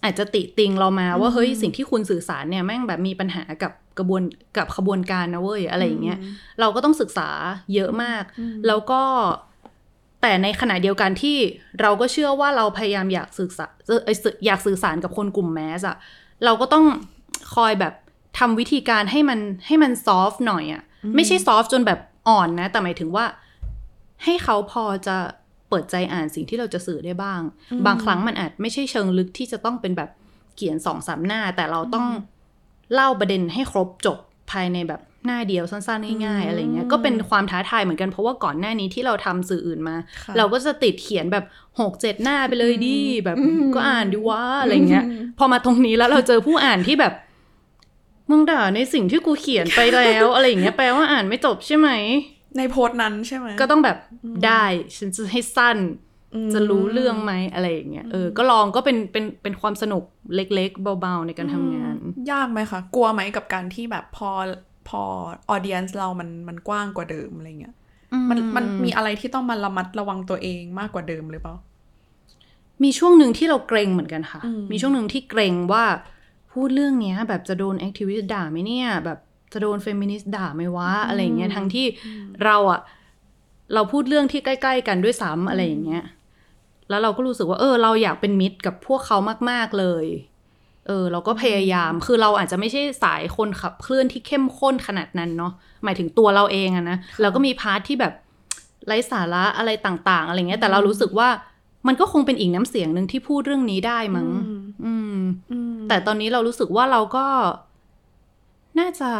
อาจจะติติงเรามาว่าเฮ้ยสิ่งที่คุณสื่อสารเนี่ยแม่งแบบมีปัญหากับกระบวนกับขบวนการนะเว้ยอะไรอย่างเงี้ยเราก็ต้องศึกษาเยอะมาก แล้วก็แต่ในขณะเดียวกันที่เราก็เชื่อว่าเราพยายามอยากสื่อสารเอ่อเอ่อสื่ออยากสื่อสารกับคนกลุ่มแมสอะเราก็ต้องคอยแบบทำวิธีการให้มันให้มันซอฟหน่อยอะไม่ใช่ซอฟจนแบบอ่อนนะ แต่หมายถึงว่า ให้เขาพอจะ เปิดใจอ่านสิ่งที่เราจะสื่อได้บ้าง บางครั้งมันอาจไม่ใช่เชิงลึกที่จะต้องเป็นแบบเขียนสองสามหน้า แต่เราต้องเล่าประเด็นให้ครบจบภายในแบบหน้าเดียวสั้นๆง่ายๆอะไรเงี้ยก็เป็นความท้าทายเหมือนกันเพราะว่าก่อนหน้านี้ที่เราทำสื่ออื่นมาค่ะเราก็จะติดเขียนแบบหกเจ็ดหน้าไปเลยดิแบบก็อ่านดิว่าอะไรเงี้ย พอมาตรงนี้แล้วเราเจอผู้อ่านที่แบบมึงด่าในสิ่งที่กูเขียนไปแล้ว อะไรอย่างเงี้ยแปลว่าอ่านไม่จบใช่ไหม ในโพสต์นั้นใช่ไหมก็ต้องแบบได้ฉันจะให้สั้นจะรู้เรื่องไหมอะไรอย่างเงี้ยเออก็ลองก็เป็นเป็นเป็นความสนุกเล็กๆ เบาๆ ในการทำงาน ยากไหมคะ กลัวไหมกับการที่แบบพอพอ audience เรามันมันกว้างกว่าเดิมอะไรเงี้ยมันมันมีอะไรที่ต้องมาระมัดระวังตัวเองมากกว่าเดิมหรือเปล่า มีช่วงหนึ่งที่เราเกร็งเหมือนกันค่ะ มีช่วงหนึ่งที่เกร็งว่าพูดเรื่องเนี้ย แบบจะโดน activist ด่าไหมเนี่ย แบบ จะโดนเฟมินิสต์ด่าไหมวะอะไรอย่างเงี้ยทั้งที่เราอะเราพูดเรื่องที่ใกล้ๆกันด้วยซ้ำอะไรอย่างเงี้ย แล้วเราก็รู้สึกว่า เออ เราอยากเป็นมิตรกับพวกเขามาก ๆเลย เออ เราก็พยายาม คือเราอาจจะไม่ใช่สายคนขับเคลื่อนที่เข้มข้นขนาดนั้นเนาะ หมายถึงตัวเราเองอะนะ เราก็มีพาร์ทที่แบบไร้สาระอะไรต่างๆ อะไรเงี้ย แต่เรารู้สึกว่ามันก็คงเป็นอีกน้ำเสียงหนึ่งที่พูดเรื่องนี้ได้มั้ง อืม แต่ตอนนี้เรารู้สึกว่าเราก็น่าจะ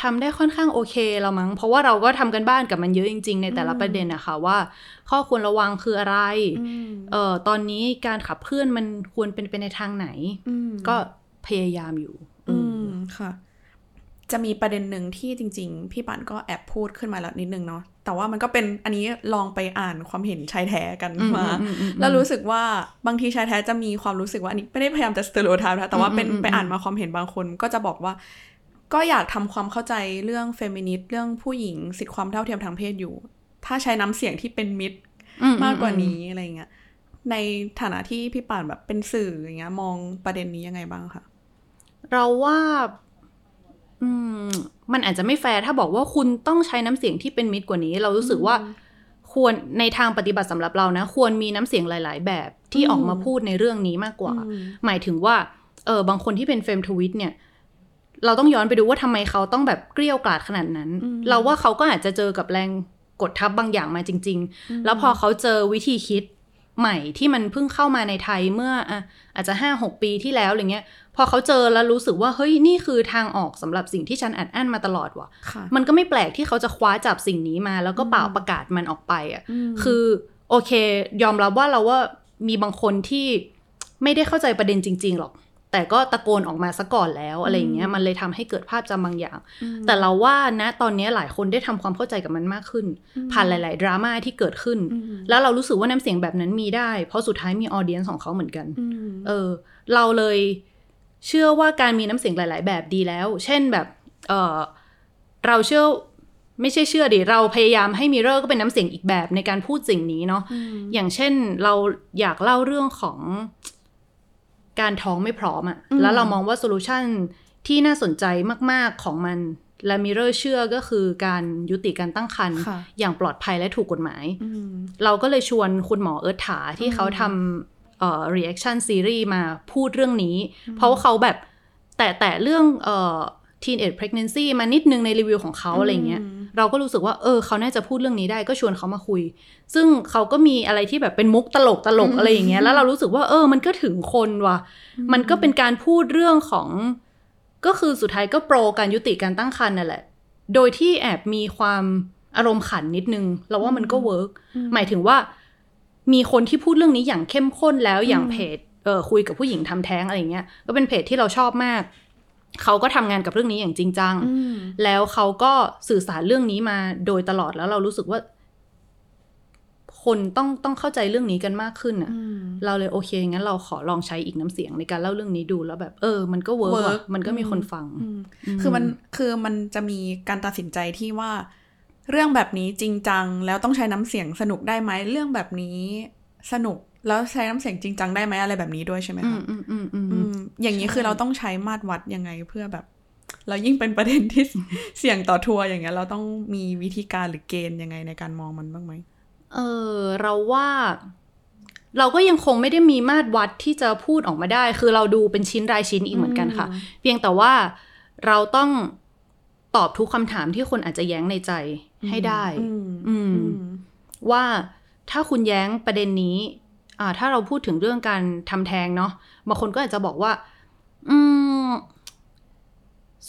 ทำได้ค่อนข้างโอเคแล้วมั้ง เพราะว่าเราก็ทำกันบ้านกับมันเยอะจริง ๆ ในแต่ละประเด็นอะค่ะว่า ข้อควรระวังคืออะไร เอ่อตอนนี้การขับเคลื่อนมันควรเป็นไปในทางไหน ก็พยายามอยู่ อืมค่ะ จะมีประเด็นหนึ่งที่จริง ๆ พี่ปันก็แอบพูดขึ้นมาแล้วนิดนึงเนาะแต่ว่ามันก็เป็นอันนี้ลองไปอ่านความเห็นชายแท้กันมาอืมอืมอืมแล้วรู้สึกว่าบางทีชายแท้จะมีความรู้สึกว่าอันนี้ไม่ได้พยายามจะสเตอริโอไทป์นะแต่ว่าเป็นอืมอืมไปอ่านมาความเห็นบางคนก็จะบอกว่า ก็อยากทำความเข้าใจเรื่องเฟมินิสต์เรื่องผู้หญิงสิทธิความเท่าเทียมทางเพศอยู่ ถ้าใช้น้ำเสียงที่เป็นมิตรอืมากกว่านี้อะไรเงี้ยในฐานะที่พี่ป่านแบบเป็นสื่ออย่างเงี้ย มองประเด็นนี้ยังไงบ้างคะเราว่าอืมมันอาจจะไม่แฟร์ถ้าบอกว่าคุณต้องใช้น้ำเสียงที่เป็นมิตรกว่านี้ เรารู้สึกว่าควรในทางปฏิบัติสำหรับเรานะ ควรมีน้ำเสียงหลาย ๆ แบบที่ออกมาพูดในเรื่องนี้มากกว่า หมายถึงว่าเออบางคนที่เป็นเฟมทวิตเนี่ย เราต้องย้อนไปดูว่าทำไมเขาต้องแบบเกลี้ยวกล่อดขนาดนั้น เราว่าเขาก็อาจจะเจอกับแรงกดทับบางอย่างมาจริง ๆ แล้วพอเขาเจอวิธีคิดใหม่ที่มันเพิ่งเข้ามาในไทยเมื่ออะอาจจะห้าหกปีที่แล้วอะไรเงี้ย พอเขาเจอแล้วรู้สึกว่าเฮ้ยนี่คือทางออกสำหรับสิ่งที่ฉันอัดอั้นมาตลอดว่ะค่ะ มันก็ไม่แปลกที่เขาจะคว้าจับสิ่งนี้มา แล้วก็เป่าประกาศมันออกไปอะคือโอเค ยอมรับว่าเราว่ามีบางคนที่ไม่ได้เข้าใจประเด็นจริง ๆ หรอก แต่ก็ตะโกนออกมาซะก่อนแล้วอะไรอย่างเงี้ยมันเลยทำให้เกิดภาพจำบางอย่าง แต่เราว่านะตอนนี้หลายคนได้ทำความเข้าใจกับมันมากขึ้น ผ่านหลาย ๆ ดราม่าที่เกิดขึ้น แล้วเรารู้สึกว่าน้ำเสียงแบบนั้นมีได้ เพราะสุดท้ายมีออเดียนของเขาเหมือนกัน เออ เราเลยเชื่อว่าการมีน้ำเสียงหลาย ๆ แบบดีแล้ว เช่นแบบเออเราเชื่อไม่ใช่เชื่อดิเราพยายามให้ Mirror ก็เป็นน้ำเสียงอีกแบบในการพูดสิ่งนี้เนาะอย่างเช่นเราอยากเล่าเรื่องของ การท้องไม่พร้อมอะแล้วเรามองว่า solution ที่น่าสนใจมาก ๆของมันและ Mirror เชื่อก็คือการยุติการตั้งครรภ์ค่ะอย่างปลอดภัยและถูกกฎหมาย เราก็เลยชวนคุณหมอเอิร์ธถาที่เขาทำเอ่อ reaction series มาพูดเรื่องนี้ เพราะว่าเขาแบบแต่แต่เรื่องเอ่อ teenage pregnancy มานิดนึงในรีวิวของเขาอะไรเงี้ย เราก็รู้สึกว่าเออเขาน่าจะพูดเรื่องนี้ได้ก็ชวนเขามาคุย ซึ่งเขาก็มีอะไรที่แบบเป็นมุกตลกตลกอะไรอย่างเงี้ยแล้วเรารู้สึกว่าเออ มันก็ถึงคนว่ะ มันก็เป็นการพูดเรื่องของ ก็คือสุดท้ายก็โปรการยุติการตั้งครรภ์นั่นแหละ โดยที่แอบมีความอารมณ์ขันนิดนึง เราว่ามันก็เวิร์กหมายถึงว่า มีคนที่พูดเรื่องนี้อย่างเข้มข้นแล้วอย่างเพจเออคุยกับผู้หญิงทำแท้งอะไรเงี้ยก็เป็นเพจที่เราชอบมาก เขาก็ทำงานกับเรื่องนี้อย่างจริงจัง แล้วเขาก็สื่อสารเรื่องนี้มาโดยตลอดแล้วเรารู้สึกว่า คนต้องต้องเข้าใจเรื่องนี้กันมากขึ้นอะ เราเลยโอเคงั้นเราขอลองใช้อีกน้ำเสียงในการเล่าเรื่องนี้ดูแล้วแบบ เออ มันก็เวิร์ก work ว่ะมันก็มีคนฟังอืมคือมันคือมันจะมีการตัดสินใจที่ว่า เรื่องแบบนี้จริงจัง แล้วต้องใช้น้ำเสียงสนุกได้ไหมเรื่องแบบนี้สนุก แล้วใช้น้ำเสียงจริงจังได้ไหมอะไรแบบนี้ด้วยใช่ไหมอืคะมอืมอืมอืมอืมอย่างนี้คือเราต้องใช้มาตรวัดยังไงเพื่อแบบเรายิ่งเป็นประเด็นที่เสี่ยงต่อทัวร์อย่างเงี้ย เราต้องมีวิธีการหรือเกณฑ์ยังไงในการมองมันบ้างไหมเออเราว่า เราก็ยังคงไม่ได้มีมาตรวัดที่จะพูดออกมาได้ คือเราดูเป็นชิ้นรายชิ้นอีกเหมือนกันค่ะ เพียงแต่ว่าเราต้องตอบทุกคำถามที่คนอาจจะแย้งในใจให้ได้อืมอืมอืมว่าถ้าคุณแย้งประเด็นนี้อ่า ถ้าเราพูดถึงเรื่องการทำแท้งเนาะบางคนก็อาจจะบอกว่า อืม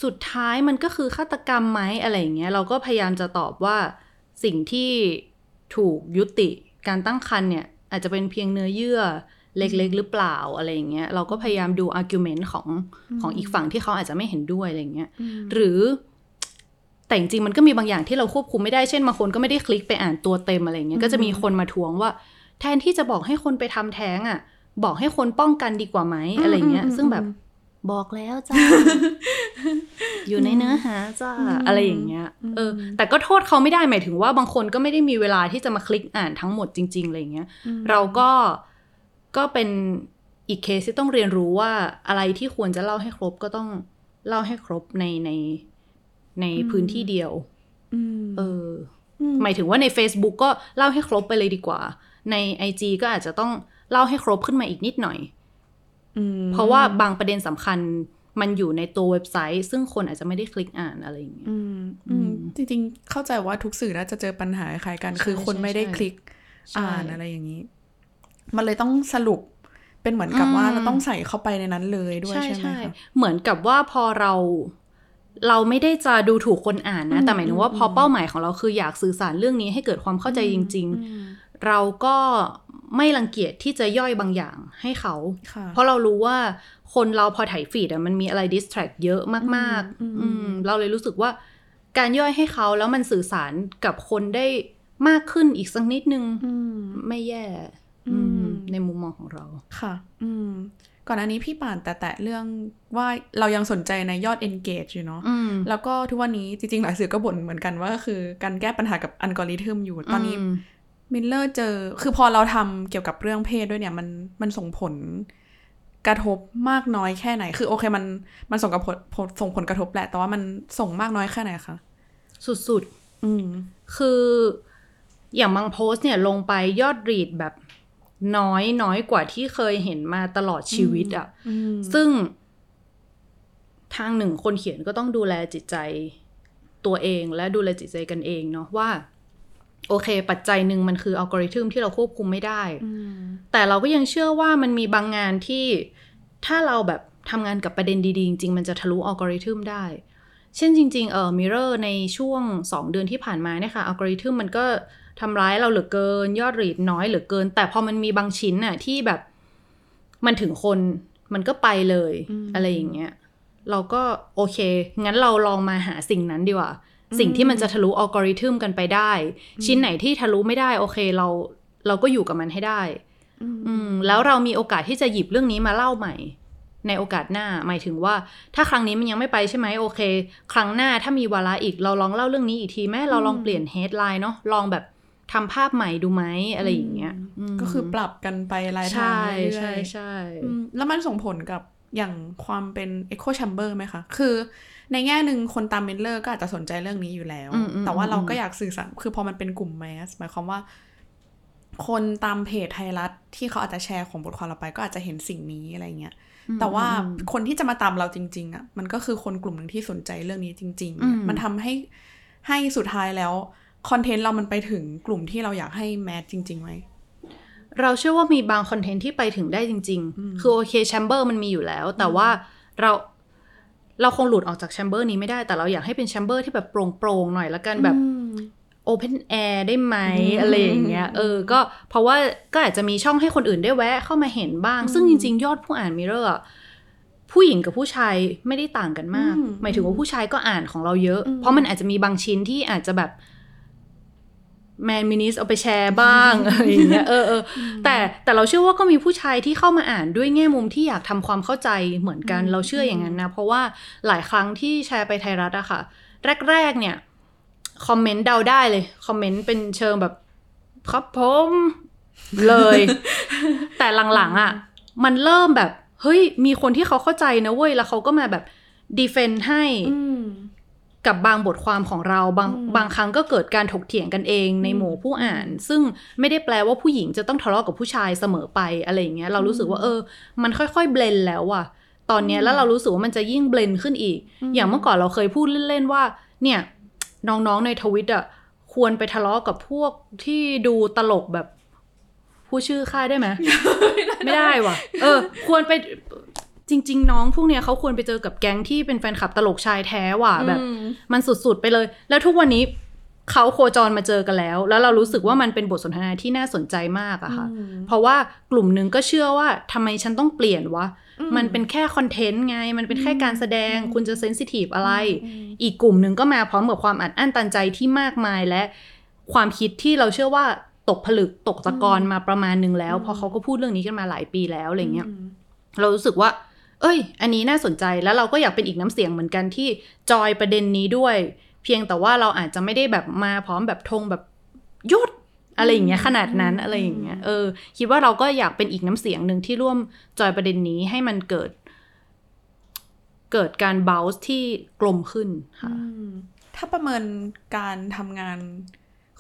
สุดท้ายมันก็คือฆาตกรรมไหมอะไรอย่างเงี้ยเราก็พยายามจะตอบว่าสิ่งที่ถูกยุติการตั้งครรภ์เนี่ยอาจจะเป็นเพียงเนื้อเยื่อเล็กๆ หรือเปล่าอะไรอย่างเงี้ยเราก็พยายามดู argument ของของอีกฝั่งที่เขาอาจจะไม่เห็นด้วยอะไรอย่างเงี้ยหรือ แต่จริงๆมันก็มีบางอย่างที่เราควบคุมไม่ได้เช่นบางคนก็ไม่ได้คลิกไปอ่านตัวเต็มอะไรอย่างเงี้ยก็จะมีคนมาทวงว่า แทนที่จะบอกให้คนไปทำแท้งอะ บอกให้คนป้องกันดีกว่าไหมอะไรอย่างเงี้ย ซึ่งแบบบอกแล้วจ้า อยู่ในเนื้อหาจ้า อะไรอย่างเงี้ย เออ แต่ก็โทษเขาไม่ได้หมายถึงว่าบางคนก็ไม่ได้มีเวลาที่จะมาคลิกอ่านทั้งหมดจริง ๆ อะไรอย่างเงี้ย เราก็ก็เป็นอีกเคสที่ต้องเรียนรู้ว่าอะไรที่ควรจะเล่าให้ครบก็ต้องเล่าให้ครบในในในพื้นที่เดียวอืมเอออ หมายถึงว่าใน Facebook ก็เล่าให้ครบไปเลยดีกว่า ใน IG ก็อาจจะต้องเล่าให้ครบขึ้นมาอีกนิดหน่อยอืมเพราะว่าบางประเด็นสำคัญมันอยู่ในตัวเว็บไซต์ ซึ่งคนอาจจะไม่ได้คลิกอ่านอะไรอย่างเงี้ยอืมอืมจริงๆ เข้าใจว่าทุกสื่อน่าจะเจอปัญหาคล้ายกันใช่คือคนใช่ไม่ได้ใช่คลิกใช่อ่านอะไรอย่างนี้ มันเลยต้องสรุปเป็นเหมือนกับว่าอืมเราต้องใส่เข้าไปในนั้นเลยด้วยใช่ใช่ไหมใช่คะเหมือนกับว่าพอเราเราไม่ได้จะดูถูกคนอ่านนะ แต่หมายถึงว่าพอเป้าหมายของเราคืออยากสื่อสารเรื่องนี้ให้เกิดความเข้าใจจริง ๆ เราก็ไม่รังเกียจที่จะย่อยบางอย่างให้เขาค่ะเพราะเรารู้ว่าคนเราพอถ่ายฟีดอะมันมีอะไรดิสแทรกเยอะมากอืมๆอืมเราเลยรู้สึกว่าการย่อยให้เขาแล้วมันสื่อสารกับคนได้มากขึ้นอีกสักนิดนึงอืมไม่แย่อืมอืมในมุมมองของเรา ค่ะ อืม ก่อนอันนี้พี่ป่านแต่แต่เรื่องว่าเรายังสนใจในยอด engage อยู่เนาะอืมแล้วก็ทุกวันนี้จริงๆ หลายสื่อก็บ่นเหมือนกันว่าคือการแก้ปัญหากับอัลกอริทึมอยู่ ตอนนี้ Mirror เจอ คือพอเราทำเกี่ยวกับเรื่องเพศด้วยเนี่ยมันมันส่งผลกระทบมากน้อยแค่ไหน คือโอเคมันมันส่งกับผลผลส่งผลกระทบแหละ แต่ว่ามันส่งมากน้อยแค่ไหนคะ สุดอืมๆคืออย่างบางโพสต์เนี่ยลงไปยอดรีดแบบน้อยน้อยกว่าที่เคยเห็นมาตลอดชีวิตอะอืมซึ่งทางหนึ่งคนเขียนก็ต้องดูแลจิตใจตัวเองและดูแลจิตใจกันเองเนาะว่า โอเค ปัจจัยหนึ่งมันคืออัลกอริทึมที่เราควบคุมไม่ได้อืมแต่เราก็ยังเชื่อว่ามันมีบางงานที่ถ้าเราแบบทำงานกับประเด็นดี ๆ จริง ๆ มันจะทะลุอัลกอริทึมได้ เช่นจริง ๆ เออมิเรอร์ในช่วง 2 เดือนที่ผ่านมาเนี่ยค่ะอัลกอริทึมมันก็ทำร้ายเราเหลือเกิน ยอดรีดน้อยเหลือเกิน แต่พอมันมีบางชิ้นน่ะที่แบบมันถึงคนมันก็ไปเลยอะไรอย่างเงี้ย เราก็โอเค งั้นเราลองมาหาสิ่งนั้นดีกว่า สิ่งที่มันจะทะลุอัลกอริทึมกันไปได้ ชิ้นไหนที่ทะลุไม่ได้โอเคเราเราก็อยู่กับมันให้ได้ อืมแล้วเรามีโอกาสที่จะหยิบเรื่องนี้มาเล่าใหม่ ในโอกาสหน้าหมายถึงว่า ถ้าครั้งนี้มันยังไม่ไปใช่ไหมโอเค ครั้งหน้าถ้ามีวาระอีกเราลองเล่าเรื่องนี้อีกทีแม่เราลองเปลี่ยน headline เนาะลองแบบทำภาพใหม่ดูไหมอะไรอย่างเงี้ยมก็คือปรับกันไปรายทางใช่เรื่อยๆใช่ใช่อืมแล้วมันส่งผลกับอย่างความเป็น Echo Chamber ไหมคะ คือ ในแง่หนึ่งคนตาม Mirror ก็อาจจะสนใจเรื่องนี้อยู่แล้วอืมอืมแต่ว่าเราอืมก็อยากสื่อสารคือพอมันเป็นกลุ่ม mass หมายความว่า คนตามเพจไทยรัฐที่เขาอาจจะแชร์ของบทความเราไป ก็อาจจะเห็นสิ่งนี้อะไรเงี้ยแต่ว่าคนที่จะมาตามเราจริง ๆอะมันก็คือคนกลุ่มหนึ่งที่สนใจเรื่องนี้จริงอืมๆมันทำให้ให้สุดท้ายแล้วคอนเทนต์เรามันไปถึงกลุ่มที่เราอยากให้ mass จริงๆไหมเราเชื่อว่ามีบางคอนเทนต์ที่ไปถึงได้จริง ๆ คือโอเค chamber มันมีอยู่แล้ว แต่ว่าเรา เราคงหลุดออกจาก chamber นี้ไม่ได้ แต่เราอยากให้เป็น chamber ที่แบบโปร่งๆหน่อยละกันแบบ open air ได้ไหมอืมอะไรอย่างเงี้ยเออ ก็เพราะว่าก็อาจจะมีช่องให้คนอื่นได้แวะเข้ามาเห็นบ้าง ซึ่งจริง ๆ ยอดผู้อ่าน Mirror ผู้หญิงกับผู้ชายไม่ได้ต่างกันมากอืมหมายถึงว่าผู้ชายก็อ่านของเราเยอะอืมเพราะมันอาจจะมีบางชิ้นที่อาจจะแบบ meninist เอาไปแชร์บ้างอะไรอย่างเงี้ยเออเออแต่แต่เราเชื่อว่าก็มีผู้ชายที่เข้ามาอ่านด้วยแง่มุมที่อยากทำความเข้าใจเหมือนกันเราเชื่ออย่างนั้นนะ เพราะว่าหลายครั้งที่แชร์ไปไทยรัฐอะค่ะ แรก ๆ เนี่ย คอมเมนต์เดาได้เลย คอมเมนต์เป็นเชิงแบบ ครับผมเลย แต่หลัง ๆอะมันเริ่มแบบ เฮ้ย มีคนที่เขาเข้าใจนะเว้ยแล้วเขาก็มาแบบดีเฟนต์ให้ กับบางบทความของเราบางอืมบางครั้งก็เกิดการถกเถียงกันเองในหมู่ผู้อ่าน ซึ่งไม่ได้แปลว่าผู้หญิงจะต้องทะเลาะกับผู้ชายเสมอไปอะไรอย่างเงี้ยเรารู้สึกว่าเออ มันค่อยๆเบลนแล้วอะตอนเนี้ยแล้วเรารู้สึกว่ามันจะยิ่งเบลนขึ้นอีก อย่างเมื่อก่อนเราเคยพูดเล่นๆว่า เนี่ยน้องๆในทวิตอะควรไปทะเลาะกับพวกที่ดูตลกแบบผู้ชื่อค่ายได้ไหมไม่ได้ว่ะ เออ ควรไป จริง ๆ น้องพวกเนี้ยเขาควรไปเจอกับแก๊งที่เป็นแฟนคลับตลกชายแท้ว่ะแบบ มันสุดๆไปเลย แล้วทุกวันนี้เขาโคจรมาเจอกันแล้ว แล้วเรารู้สึกว่ามันเป็นบทสนทนาที่น่าสนใจมากอะค่ะ เพราะว่ากลุ่มหนึ่งก็เชื่อว่าทำไมฉันต้องเปลี่ยนวะ มันเป็นแค่คอนเทนต์ไง มันเป็นแค่การแสดง คุณจะเซนซิทีฟอะไร อีกกลุ่มหนึ่งก็มาพร้อมกับความอัดอั้นตันใจที่มากมายและ ความคิดที่เราเชื่อว่าตกผลึกตกตะกอนมาประมาณหนึ่งแล้วเพราะเขาก็พูดเรื่องนี้กันมาหลายปีแล้วอะไรเงี้ย เรารู้สึกว่า เอ้ย อันนี้น่าสนใจแล้วเราก็อยากเป็นอีกน้ำเสียงเหมือนกันที่จอยประเด็นนี้ด้วย เพียงแต่ว่าเราอาจจะไม่ได้แบบมาพร้อมแบบธงแบบหยุดอะไรอย่างเงี้ยขนาดนั้นอะไรอย่างเงี้ยเออ คิดว่าเราก็อยากเป็นอีกน้ำเสียงหนึ่งที่ร่วมจอยประเด็นนี้ให้มันเกิด เกิดการ blend ที่กลมขึ้นค่ะถ้าประเมินการทำงาน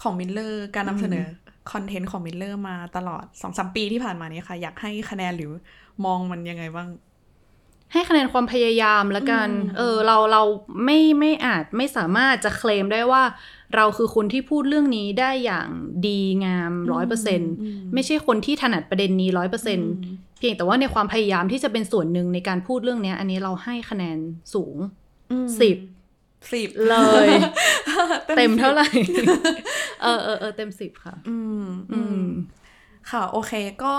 ของ Mirror การนำเสนอคอนเทนต์ของ Mirror มาตลอดสองสามปีที่ผ่านมานี้ค่ะ อยากให้คะแนนหรือมองมันยังไงบ้าง ให้คะแนนความพยายามละกัน เออเราเราไม่ไม่อาจไม่สามารถจะเคลมได้ว่า เราคือคนที่พูดเรื่องนี้ได้อย่างดีงามร้อยเปอร์เซ็นไม่ใช่คนที่ถนัดประเด็นนี้ร้อยเปอร์เซ็นเพียงแต่ว่าในความพยายามที่จะเป็นส่วนหนึ่งในการพูดเรื่องเนี้ยอันนี้เราให้คะแนนสูงสิบสิบเลย เต็มเท่าไหร่ เออเออเออเต็มสิบค่ะ อืมอืมค่ะ โอเคก็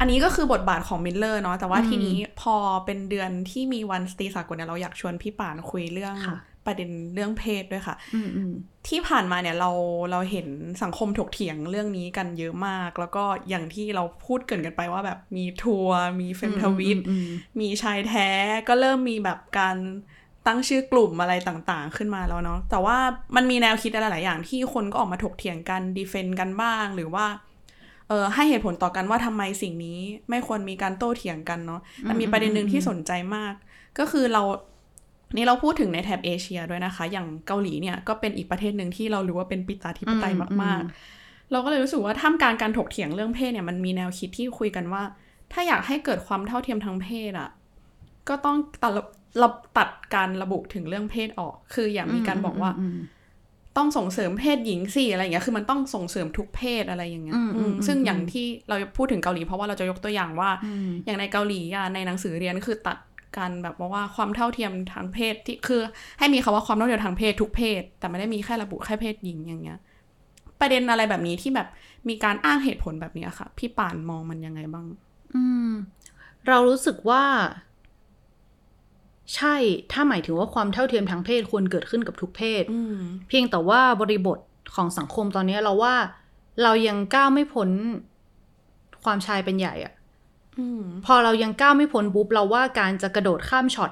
อันนี้ก็คือบทบาทของมิลเลอร์เนาะแต่ว่าทีนี้พอเป็นเดือนที่มีวันสตรีสากลเนี่ยเราอยากชวนพี่ป่านคุยเรื่องค่ะประเด็นเรื่องเพศด้วยค่ะอืมอืมที่ผ่านมาเนี่ยเราเราเห็นสังคมถกเถียงเรื่องนี้กันเยอะมาก แล้วก็อย่างที่เราพูดเกริ่นกันไปว่าแบบมีทัวร์มี femtwit อืมอืมมีชายแท้ก็เริ่มมีแบบการตั้งชื่อกลุ่มอะไรต่างๆ ขึ้นมาแล้วเนาะแต่ว่ามันมีแนวคิดอะไรหลายๆอย่างที่คนก็ออกมาถกเถียงกัน defend กันบ้าง หรือว่าเออ ให้เหตุผลต่อกันว่าทำไมสิ่งนี้ไม่ควรมีการโต้เถียงกันเนาะแต่มีประเด็นหนึ่งที่สนใจมาก ก็คือเรานี่เราพูดถึงในแถบเอเชียด้วยนะคะ อย่างเกาหลีเนี่ยก็เป็นอีกประเทศหนึ่งที่เรารู้ว่าเป็นปิตาธิปไตยอืมมากอืมๆเราก็เลยรู้สึกว่าท่ามกลางการถกเถียงเรื่องเพศเนี่ยมันมีแนวคิดที่คุยกันว่า ถ้าอยากให้เกิดความเท่าเทียมทางเพศอะก็ต้องตัดเราตัดการระบุถึงเรื่องเพศออก คืออย่างมีการบอกว่าม ต้องส่งเสริมเพศหญิงสิอะไรอย่างเงี้ย คือมันต้องส่งเสริมทุกเพศอะไรอย่างเงี้ยอืมอืมอืมซึ่งอืมอย่างที่เราพูดถึงเกาหลีเพราะว่าเราจะยกตัวอย่างว่าอืมอย่างในเกาหลีอะในหนังสือเรียนคือตัดการแบบว่าความเท่าเทียมทางเพศที่คือ ให้มีคำว่าความเท่าเทียมทางเพศทุกเพศ แต่ไม่ได้มีแค่ระบุแค่เพศหญิงอย่างเงี้ย ประเด็นอะไรแบบนี้ที่แบบมีการอ้างเหตุผลแบบเนี้ยค่ะ พี่ป่านมองมันยังไงบ้าง อืม เรารู้สึกว่า ใช่ ถ้าหมายถึงว่าความเท่าเทียมทางเพศควรเกิดขึ้นกับทุกเพศอืมเพียงแต่ว่าบริบทของสังคมตอนนี้เราว่าเรายังก้าวไม่พ้นความชายเป็นใหญ่อะอืมพอเรายังก้าวไม่พ้นปุ๊บเราว่าการจะกระโดดข้ามช็อต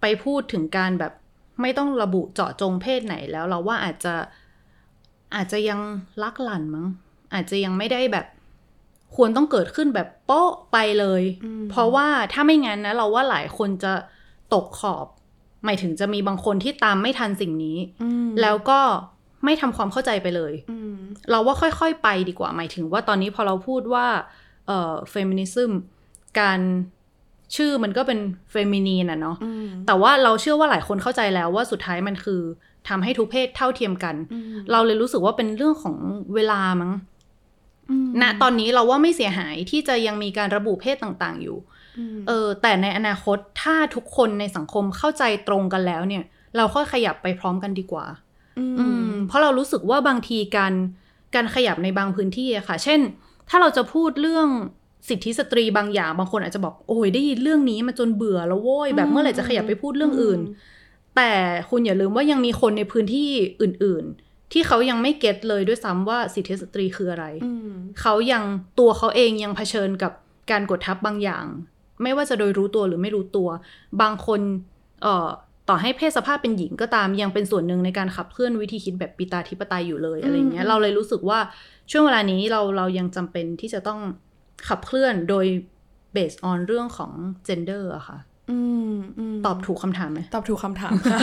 ไปพูดถึงการแบบไม่ต้องระบุเจาะจงเพศไหนแล้ว เราว่าอาจจะอาจจะยังลักหลั่นมั้ง อาจจะยังไม่ได้แบบ ควรต้องเกิดขึ้นแบบโป๊ะไปเลยอืมเพราะว่าถ้าไม่งั้นนะ เราว่าหลายคนจะ ตกขอบ หมายถึงจะมีบางคนที่ตามไม่ทันสิ่งนี้อืมแล้วก็ไม่ทำความเข้าใจไปเลยอืมเราว่าค่อยๆไปดีกว่า หมายถึงว่าตอนนี้พอเราพูดว่าเอ่อ feminism การชื่อมันก็เป็น feminine อะเนาะอืมแต่ว่าเราเชื่อว่าหลายคนเข้าใจแล้วว่าสุดท้ายมันคือทำให้ทุกเพศเท่าเทียมกันอืมเราเลยรู้สึกว่าเป็นเรื่องของเวลามั้งอืมณตอนนี้เราว่าไม่เสียหายที่จะยังมีการระบุเพศต่างๆอยู่ม เออ แต่ในอนาคตถ้าทุกคนในสังคมเข้าใจตรงกันแล้วเนี่ย เราค่อยขยับไปพร้อมกันดีกว่า อืม เพราะเรารู้สึกว่าบางทีการการขยับในบางพื้นที่อะค่ะ เช่น ถ้าเราจะพูดเรื่องสิทธิสตรีบางอย่าง บางคนอาจจะบอกโอ้ยได้ยินเรื่องนี้มาจนเบื่อแล้วโว้ยแบบเมื่อไหร่จะขยับไปพูดเรื่องอื่น แต่คุณอย่าลืมว่ายังมีคนในพื้นที่อื่น ๆ ที่เขายังไม่ get เลยด้วยซ้ำว่าสิทธิสตรีคืออะไรอืมเขายังตัวเขาเองยังเผชิญกับการกดทับบางอย่าง ไม่ว่าจะโดยรู้ตัวหรือไม่รู้ตัว บางคนเอ่อต่อให้เพศสภาพเป็นหญิงก็ตามยังเป็นส่วนหนึ่งในการขับเคลื่อนวิธีคิดแบบปิตาธิปไตยอยู่เลยอะไรเงี้ยเราเลยรู้สึกว่าช่วงเวลานี้เราเรายังจำเป็นที่จะต้องขับเคลื่อนโดย based on เรื่องของ gender อะค่ะอืมมตอบถูกคำถามไหมตอบถูกคำถามค่ะ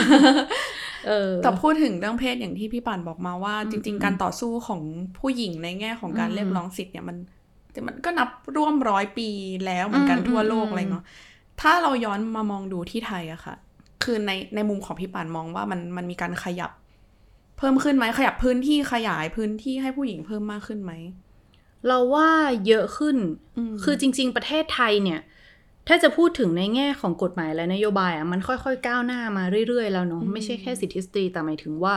เออแต่พูดถึงเรื่องเพศอย่างที่พี่ป่านบอกมาว่าอืมจริงอืมๆการต่อสู้ของผู้หญิงในแง่ของการอืมเรียกร้องสิทธิ์เนี่ยมัน แต่มันก็นับร่วมร้อยปีแล้วเหมือนกันอืมทั่วโลกอืมอะไรเนาะถ้าเราย้อนมามองดูที่ไทยอะค่ะ คือในในมุมของพี่ป่านมองว่ามันมันมีการขยับ เพิ่มขึ้นไหมขยับพื้นที่ขยายพื้นที่ให้ผู้หญิงเพิ่มมากขึ้นไหมเราว่าเยอะขึ้นอืมคือจริง ๆ ประเทศไทยเนี่ย ถ้าจะพูดถึงในแง่ของกฎหมายและนโยบายอะ มันค่อยๆ ก้าวหน้ามาเรื่อยๆ แล้วเนาะอืมไม่ใช่แค่สิทธิสตรี แต่หมายถึงว่า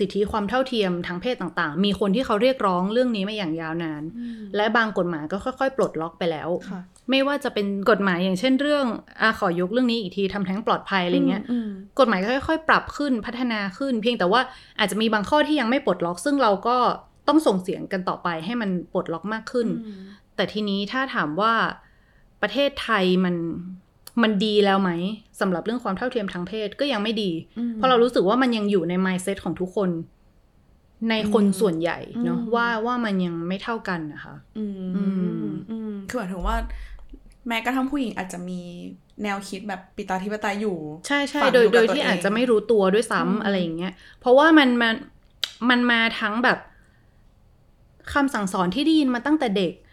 สิทธิความเท่าเทียมทางเพศต่างๆ มีคนที่เขาเรียกร้องเรื่องนี้มาอย่างยาวนานอืมและบางกฎหมายก็ค่อยๆ ปลดล็อกไปแล้วค่ะไม่ว่าจะเป็นกฎหมายอย่างเช่นเรื่องอะขอยกเรื่องนี้อีกทีทำแท้งปลอดภัยอะไรเงี้ยอืมกฎหมายก็ค่อยๆ ปรับขึ้นพัฒนาขึ้น เพียงแต่ว่าอาจจะมีบางข้อที่ยังไม่ปลดล็อก ซึ่งเราก็ต้องส่งเสียงกันต่อไปให้มันปลดล็อกมากขึ้นอืมแต่ทีนี้ถ้าถามว่าประเทศไทยมัน มันดีแล้วไหมสำหรับเรื่องความเท่าเทียมทางเพศก็ยังไม่ดีอืมเพราะเรารู้สึกว่ามันยังอยู่ใน mindset ของทุกคน ในคนอืมส่วนใหญ่เนาะอืมว่าว่ามันยังไม่เท่ากันนะคะอืมอืมอืมคือหมายถึงว่า แม้กระทั่งผู้หญิงอาจจะมีแนวคิดแบบปิตาธิปไตยอยู่ ใช่ใช่ฝังโดยอยู่กับโดยตัวที่เองอาจจะไม่รู้ตัวด้วยอืมซ้ำอะไรอย่างเงี้ย เพราะว่ามันมันมันมาทั้งแบบคำสั่งสอนที่ได้ยินมาตั้งแต่เด็กอืม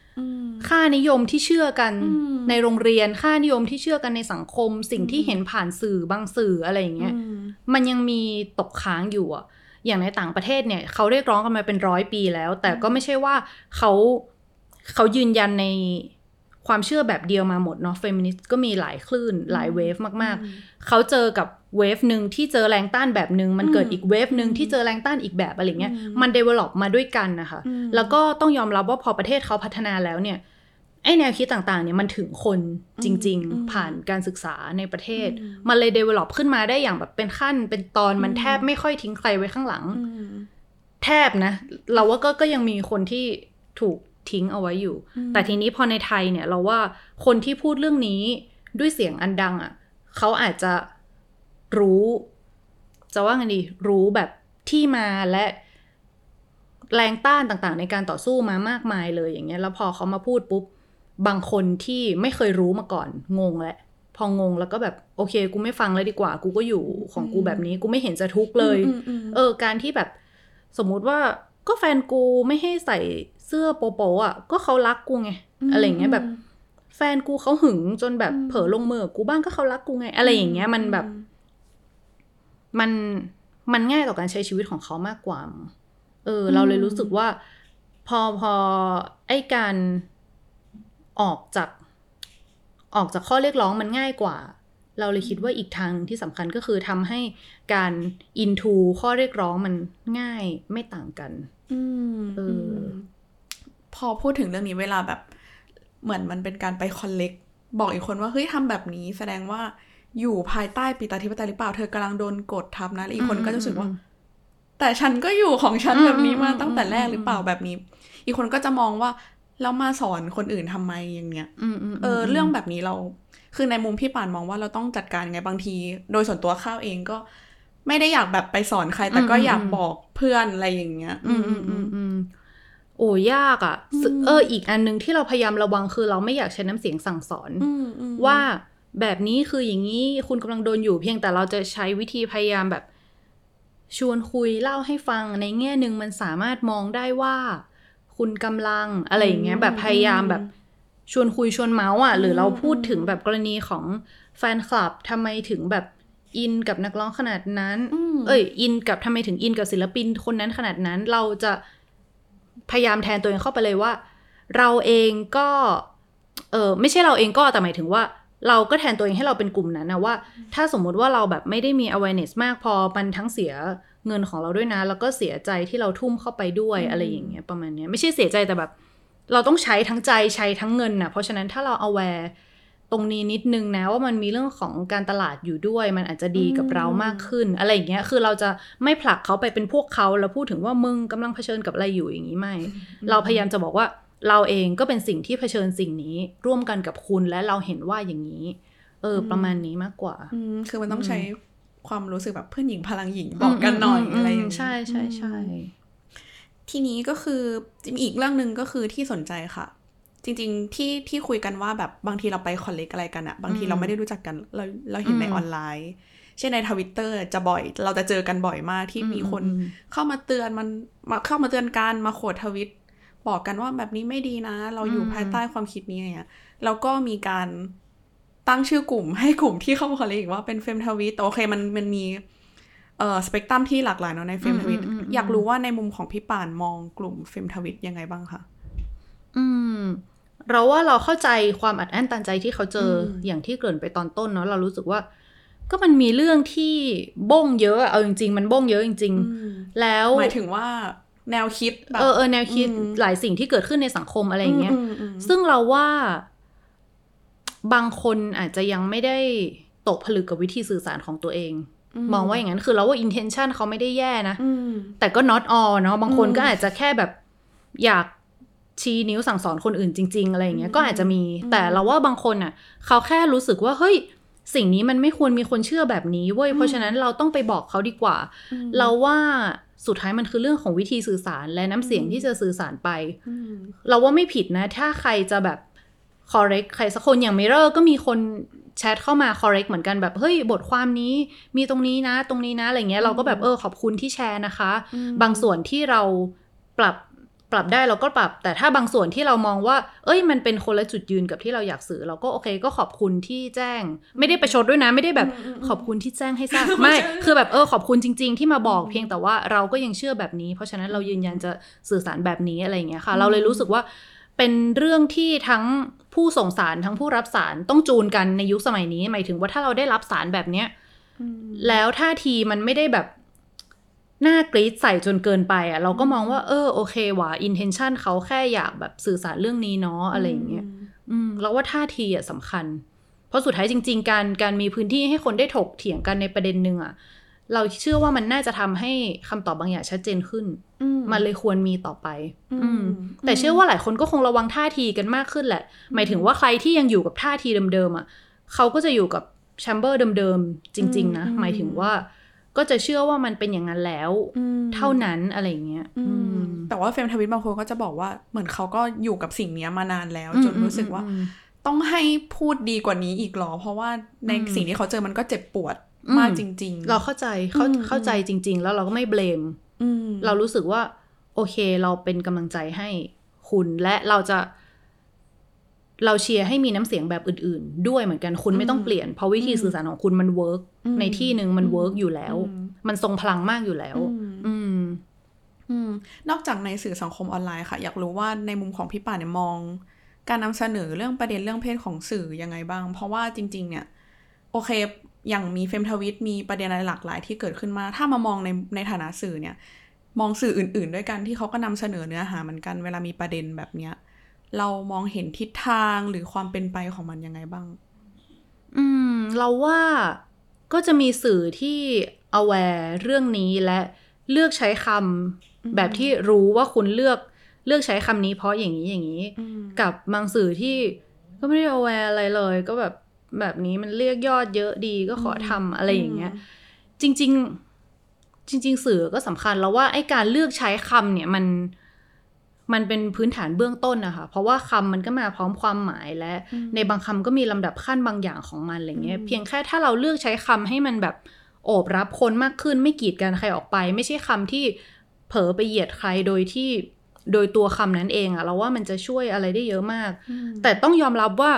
ค่านิยมที่เชื่อกันอืมในโรงเรียนค่านิยมที่เชื่อกันในสังคม สิ่งที่อืมเห็นผ่านสื่อบางสื่ออะไรอย่างเงี้ยอืมมันยังมีตกค้างอยู่อะอย่างในต่างประเทศเนี่ยเขาเรียกร้องกันมาเป็นร้อยปีแล้ว แต่ก็ไม่ใช่ว่าเขาเขายืนยันในความเชื่อแบบเดียวมาหมดเนาะเฟมินิสต์ก็มีหลายคลื่นหลาย wave มากอืมๆ เขาเจอกับ wave หนึ่งที่เจอแรงต้านแบบหนึ่งมันเกิดอืมอีก wave หนึ่งอืมที่เจอแรงต้านอีกแบบอะไรเงี้ยอืมมัน develop มาด้วยกันนะคะอืมแล้วก็ต้องยอมรับว่าพอประเทศเขาพัฒนาแล้วเนี่ยไอแนวคิดต่างๆเนี่ยมันถึงคนจริงอืมๆผ่านการศึกษาในประเทศอืมมันเลย develop ขึ้นมาได้อย่างแบบเป็นขั้นเป็นตอนมันอืมแทบไม่ค่อยทิ้งใครไว้ข้างหลังอืมแทบนะ เราว่าก็ก็ยังมีคนที่ถูกทิ้งเอาไว้อยู่อืมแต่ทีนี้พอในไทยเนี่ยเราว่าคนที่พูดเรื่องนี้ด้วยเสียงอันดังอะ เขาอาจจะรู้ จะว่าไงดีรู้แบบที่มาและแรงต้านต่างๆ ในการต่อสู้มามากมายเลยอย่างเงี้ย แล้วพอเขามาพูดปุ๊บบางคนที่ไม่เคยรู้มาก่อนงงแหละพองงแล้วก็แบบโอเค กูไม่ฟังเลยดีกว่า กูก็อยู่ของกูแบบนี้ กูไม่เห็นจะทุกข์เลยอืมอืมเออ การที่แบบสมมุติว่าก็แฟนกูไม่ให้ใส่เสื้อโปโปอะ ก็เขารักกูไง อะไรอย่างเงี้ยแบบ แฟนกูเขาหึงจนแบบอืมเผลอลงมือกับกูบ้างก็เขารักกูไง อะไรอย่างเงี้ยมันแบบ มันมันง่ายต่อการใช้ชีวิตของเขามากกว่า เออ เราเลยรู้สึกว่า พอพอไอ้การออกจากออกจากข้อเรียกร้องมันง่ายกว่า เราเลยคิดว่าอีกทางหนึ่งที่สำคัญก็คือทำให้การ into ข้อเรียกร้องมันง่ายไม่ต่างกันอืมเอออืมพอพูดถึงเรื่องนี้เวลาแบบ เหมือนมันเป็นการไปคอนเล็กบอกอีกคนว่าเฮ้ยทำแบบนี้แสดงว่าอยู่ภายใต้ปิตาธิปไตยหรือเปล่าเธอกำลังโดนกดทับนะแล้วอีกคนก็จะรู้สึกว่า แต่ฉันก็อยู่ของฉันอืมแบบนี้มาอืมตั้งแต่แรกอืมหรือเปล่าแบบนี้ อีกคนก็จะมองว่าแล้วมาสอนคนอื่นทำไมอย่างเงี้ยอืมอืมเออ เรื่องแบบนี้เรา คือในมุมพี่ป่านมองว่าเราต้องจัดการยังไงบางที โดยส่วนตัวข้าวเองก็ไม่ได้อยากแบบไปสอนใคร แต่ก็อยากบอกเพื่อนอะไรอย่างเงี้ย อืมอืมอืมอืม โอ้ยากอะ่ะซึ่งเอออีกอันหนึงที่เราพยายามระวังคือเราไม่อยากใช้น้ำเสียงสั่งสอนอืมอืมว่าแบบนี้คืออย่างนี้คุณกำลังโดนอยู่เพียงแต่เราจะใช้วิธีพยายามแบบ ชวนคุยเล่าให้ฟังในแง่หนึ่งมันสามารถมองได้ว่า คุณกำลังอะไรอย่างเงี้ยแบบพยายามแบบชวนคุยชวนเมาส์อะหรือเราพูดถึงแบบกรณีของแฟนคลับทำไมถึงแบบอินกับนักร้องขนาดนั้นอืมเอ้ยอินกับทำไมถึงอินกับศิลปินคนนั้นขนาดนั้นเราจะ พยายามแทนตัวเองเข้าไปเลยว่า เราเองก็เออไม่ใช่เราเองก็แต่หมายถึงว่า เราก็แทนตัวเองให้เราเป็นกลุ่มนั้นนะว่า ถ้าสมมุติว่าเราแบบไม่ได้มี awareness มากพอมันทั้งเสียเงินของเราด้วยนะ แล้วก็เสียใจที่เราทุ่มเข้าไปด้วยอะไรอย่างเงี้ยประมาณเนี้ยไม่ใช่เสียใจแต่แบบ เราต้องใช้ทั้งใจใช้ทั้งเงินนะเพราะฉะนั้นถ้าเรา aware ตรงนี้นิดนึงนะว่ามันมีเรื่องของการตลาดอยู่ด้วย มันอาจจะดีกับเรามากขึ้น อะไรอย่างเงี้ยคือเราจะไม่ผลักเขาไปเป็นพวกเขาแล้วพูดถึงว่ามึงกำลังเผชิญกับอะไรอยู่อย่างนี้ไม่ เราพยายามจะบอกว่าเราเองก็เป็นสิ่งที่เผชิญสิ่งนี้ ร่วมกันกับคุณและเราเห็นว่าอย่างนี้ เอออประมาณนี้มากกว่าอืมคือมันต้องใช้ความรู้สึกแบบเพื่อนหญิงพลังหญิงบอกกันหน่อยอะไรอย่างมนี้ใช่ใช่ใช่ทีนี้ก็คือมีอีกเรื่องหนึ่งก็คือที่สนใจค่ะ จริง ๆ ที่ที่คุยกันว่าแบบบางทีเราไปคอลเลกอะไรกันอะบางทีเราไม่ได้รู้จักกัน เราเราเห็นในออนไลน์ เช่นในทวิตเตอร์จะบ่อย เราจะเจอกันบ่อยมากที่มีคนเข้ามาเตือนมันมาเข้ามาเตือนกันมาโขดทวิต บอกกันว่าแบบนี้ไม่ดีนะ เราอยู่ภายใต้ความคิดนี้อะไรเงี้ยแล้วก็มีการตั้งชื่อกลุ่มให้กลุ่มที่เข้ามาคอลเลกว่าเป็นเฟมทวิตโอเคมันมันมีเอ่อสเปกตรัมที่หลากหลายเนาะในเฟมทวิตอยากรู้ว่าในมุมของพี่ป่านมองกลุ่มเฟมทวิตยังไงบ้างคะอืม เราว่าเราเข้าใจความอัดอั้นตันใจที่เขาเจออมอย่างที่เกริ่นไปตอนต้นเนาะเรารู้สึกว่า ก็มันมีเรื่องที่บ้งเยอะอะเอาจริง ๆ มันบ้งเยอะจริง ๆ แล้วหมายถึงว่าแนวคิดแบบเออเออแนวคิดอืมหลายสิ่งที่เกิดขึ้นในสังคมอะไรอย่างเงี้ยมอืมซึ่งเราว่าบางคนอาจจะยังไม่ได้ตกผลึกกับวิธีสื่อสารของตัวเอง มองว่าอย่างนั้นคือเราว่า intention เขาไม่ได้แย่นะอืมแต่ก็ not all เนาะบางคนอืมก็อาจจะแค่แบบอยาก ชี้นิ้วสั่งสอนคนอื่นจริง ๆ อะไรอย่างเงี้ยก็อาจจะมี แต่เราว่าบางคนอะ เขาแค่รู้สึกว่าเฮ้ยสิ่งนี้มันไม่ควรมีคนเชื่อแบบนี้เว้ยเพราะฉะนั้นเราต้องไปบอกเขาดีกว่า เราว่าสุดท้ายมันคือเรื่องของวิธีสื่อสารและน้ำเสียงที่จะสื่อสารไปอืมเราว่าไม่ผิดนะ ถ้าใครจะแบบ correct ใครสักคนอย่าง Mirror ก็มีคนแชทเข้ามา correct เหมือนกันแบบ เฮ้ย บทความนี้มีตรงนี้นะ ตรงนี้นะ อะไรเงี้ยเราก็แบบเออขอบคุณที่แชร์นะคะ บางส่วนที่เราปรับ ปรับได้เราก็ปรับ แต่ถ้าบางส่วนที่เรามองว่า เอ้ย มันเป็นคนละจุดยืนกับที่เราอยากสื่อ เราก็โอเคก็ขอบคุณที่แจ้ง ไม่ได้ประชดด้วยนะ ไม่ได้แบบขอบคุณที่แจ้งให้ทราบไม่ คือแบบเออขอบคุณจริง ๆ ที่มาบอกเพียงแต่ว่าเราก็ยังเชื่อแบบนี้ เพราะฉะนั้นเรายืนยันจะสื่อสารแบบนี้อะไรอย่างเงี้ยค่ะ เราเลยรู้สึกว่าเป็นเรื่องที่ทั้งผู้ส่งสารทั้งผู้รับสารต้องจูนกันในยุคสมัยนี้ หมายถึงว่าถ้าเราได้รับสารแบบเนี้ยแล้วท่าทีมันไม่ได้แบบ น่ากรีดใส่จนเกินไปอะเราก็มองว่าเออโอเคว่ะ intention เขาแค่อยากแบบสื่อสารเรื่องนี้เนาะอะไรอย่างเงี้ยอืมเราว่าท่าทีอะสำคัญ เพราะสุดท้ายจริง ๆ การการมีพื้นที่ให้คนได้ถกเถียงกันในประเด็นหนึ่งอะเราเชื่อว่ามันน่าจะทำให้คำตอบบางอย่างชัดเจนขึ้นอืมมันเลยควรมีต่อไป อืมอืมแต่เชื่อว่าหลายคนก็คงระวังท่าทีกันมากขึ้นแหละ หมายถึงว่าใครที่ยังอยู่กับท่าทีเดิมๆอะเขาก็จะอยู่กับแชมเบอร์เดิมๆจริง ๆ นะ หมายถึงว่า ก็จะเชื่อว่ามันเป็นอย่างนั้นแล้วอืมเท่านั้นอะไรอย่างเงี้ยอือืมมแต่ว่าเฟรมทวิตบางคนก็จะบอกว่าเหมือนเขาก็อยู่กับสิ่งเนี้ยมานานแล้วอืมจนรู้สึกว่าอืมต้องให้พูดดีกว่านี้อีกเหรอ เพราะว่าในอืมสิ่งที่เขาเจอมันก็เจ็บปวดอืมมากจริง ๆ เราเข้าใจเข้าอืมเข้าใจจริง ๆ แล้วเราก็ไม่เบลมอืมเรารู้สึกว่า โอเคเราเป็นกำลังใจให้คุณและเราจะ เราเชียร์ให้มีน้ำเสียงแบบอื่น ๆ ด้วยเหมือนกันคุณไม่ต้องเปลี่ยน เพราะวิธีสื่อสารของคุณมัน work อืมในที่หนึ่งมัน work อยู่แล้วอืมมันทรงพลังมากอยู่แล้วอืมอืมอืมนอกจากในสื่อสังคมออนไลน์ค่ะ อยากรู้ว่าในมุมของพี่ป่านเนี่ยมอง การนำเสนอเรื่องประเด็นเรื่องเพศของสื่อยังไงบ้าง เพราะว่าจริง ๆ เนี่ย โอเค อย่างมีเฟมทวิตมีประเด็นอะไรหลากหลายที่เกิดขึ้นมา ถ้ามามองในในฐานะสื่อเนี่ย มองสื่ออื่น ๆ ด้วยกันที่เขาก็นำเสนอเนื้อหาเหมือนกันเวลามีประเด็นแบบเนี้ย เรามองเห็นทิศทางหรือความเป็นไปของมันยังไงบ้าง อืม เราว่าก็จะมีสื่อที่ aware เรื่องนี้และเลือกใช้คำแบบที่รู้ว่าคุณเลือกเลือกใช้คำนี้เพราะอย่างนี้อย่างนี้อืมกับบางสื่อที่ก็ไม่ได้ aware อะไรเลย ก็แบบแบบนี้มันเรียกยอดเยอะดีก็ขอทำอะไรอย่างเงี้ย จริง ๆ จริง ๆ สื่อก็สำคัญแล้วว่าไอ้การเลือกใช้คำเนี่ยมัน มันเป็นพื้นฐานเบื้องต้นนะคะ เพราะว่าคำมันก็มาพร้อมความหมายและในบางคำก็มีลำดับขั้นบางอย่างของมันอะไรเงี้ยเพียงแค่ถ้าเราเลือกใช้คำให้มันแบบโอบรับคนมากขึ้นไม่กีดกันใครออกไป ไม่ใช่คำที่เผลอไปเหยียดใครโดยที่โดยตัวคำนั้นเองอะเราว่ามันจะช่วยอะไรได้เยอะมาก แต่ต้องยอมรับว่า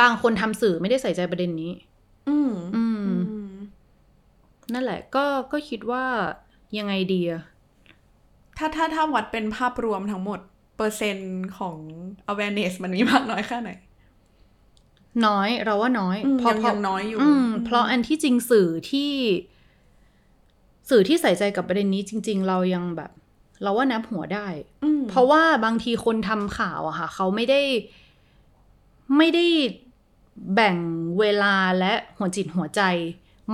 บางคนทำสื่อไม่ได้ใส่ใจประเด็นนี้อืมอืมอืมนั่นแหละ ก็ก็คิดว่ายังไงดีอะ ถ้าถ้าถ้าวัดเป็นภาพรวมทั้งหมด เปอร์เซ็นต์ของ awareness มันมีมากน้อยแค่ไหน น้อยเราว่าน้อยอืมเพราะยังเพราะยังน้อยอยู่อืมอืมเพราะอันที่จริงสื่อที่สื่อที่ใส่ใจกับประเด็นนี้จริง ๆ เรายังแบบ เราว่านับหัวได้อืมเพราะว่าบางทีคนทำข่าวอะค่ะ เขาไม่ได้ไม่ได้แบ่งเวลาและหัวจิตหัวใจ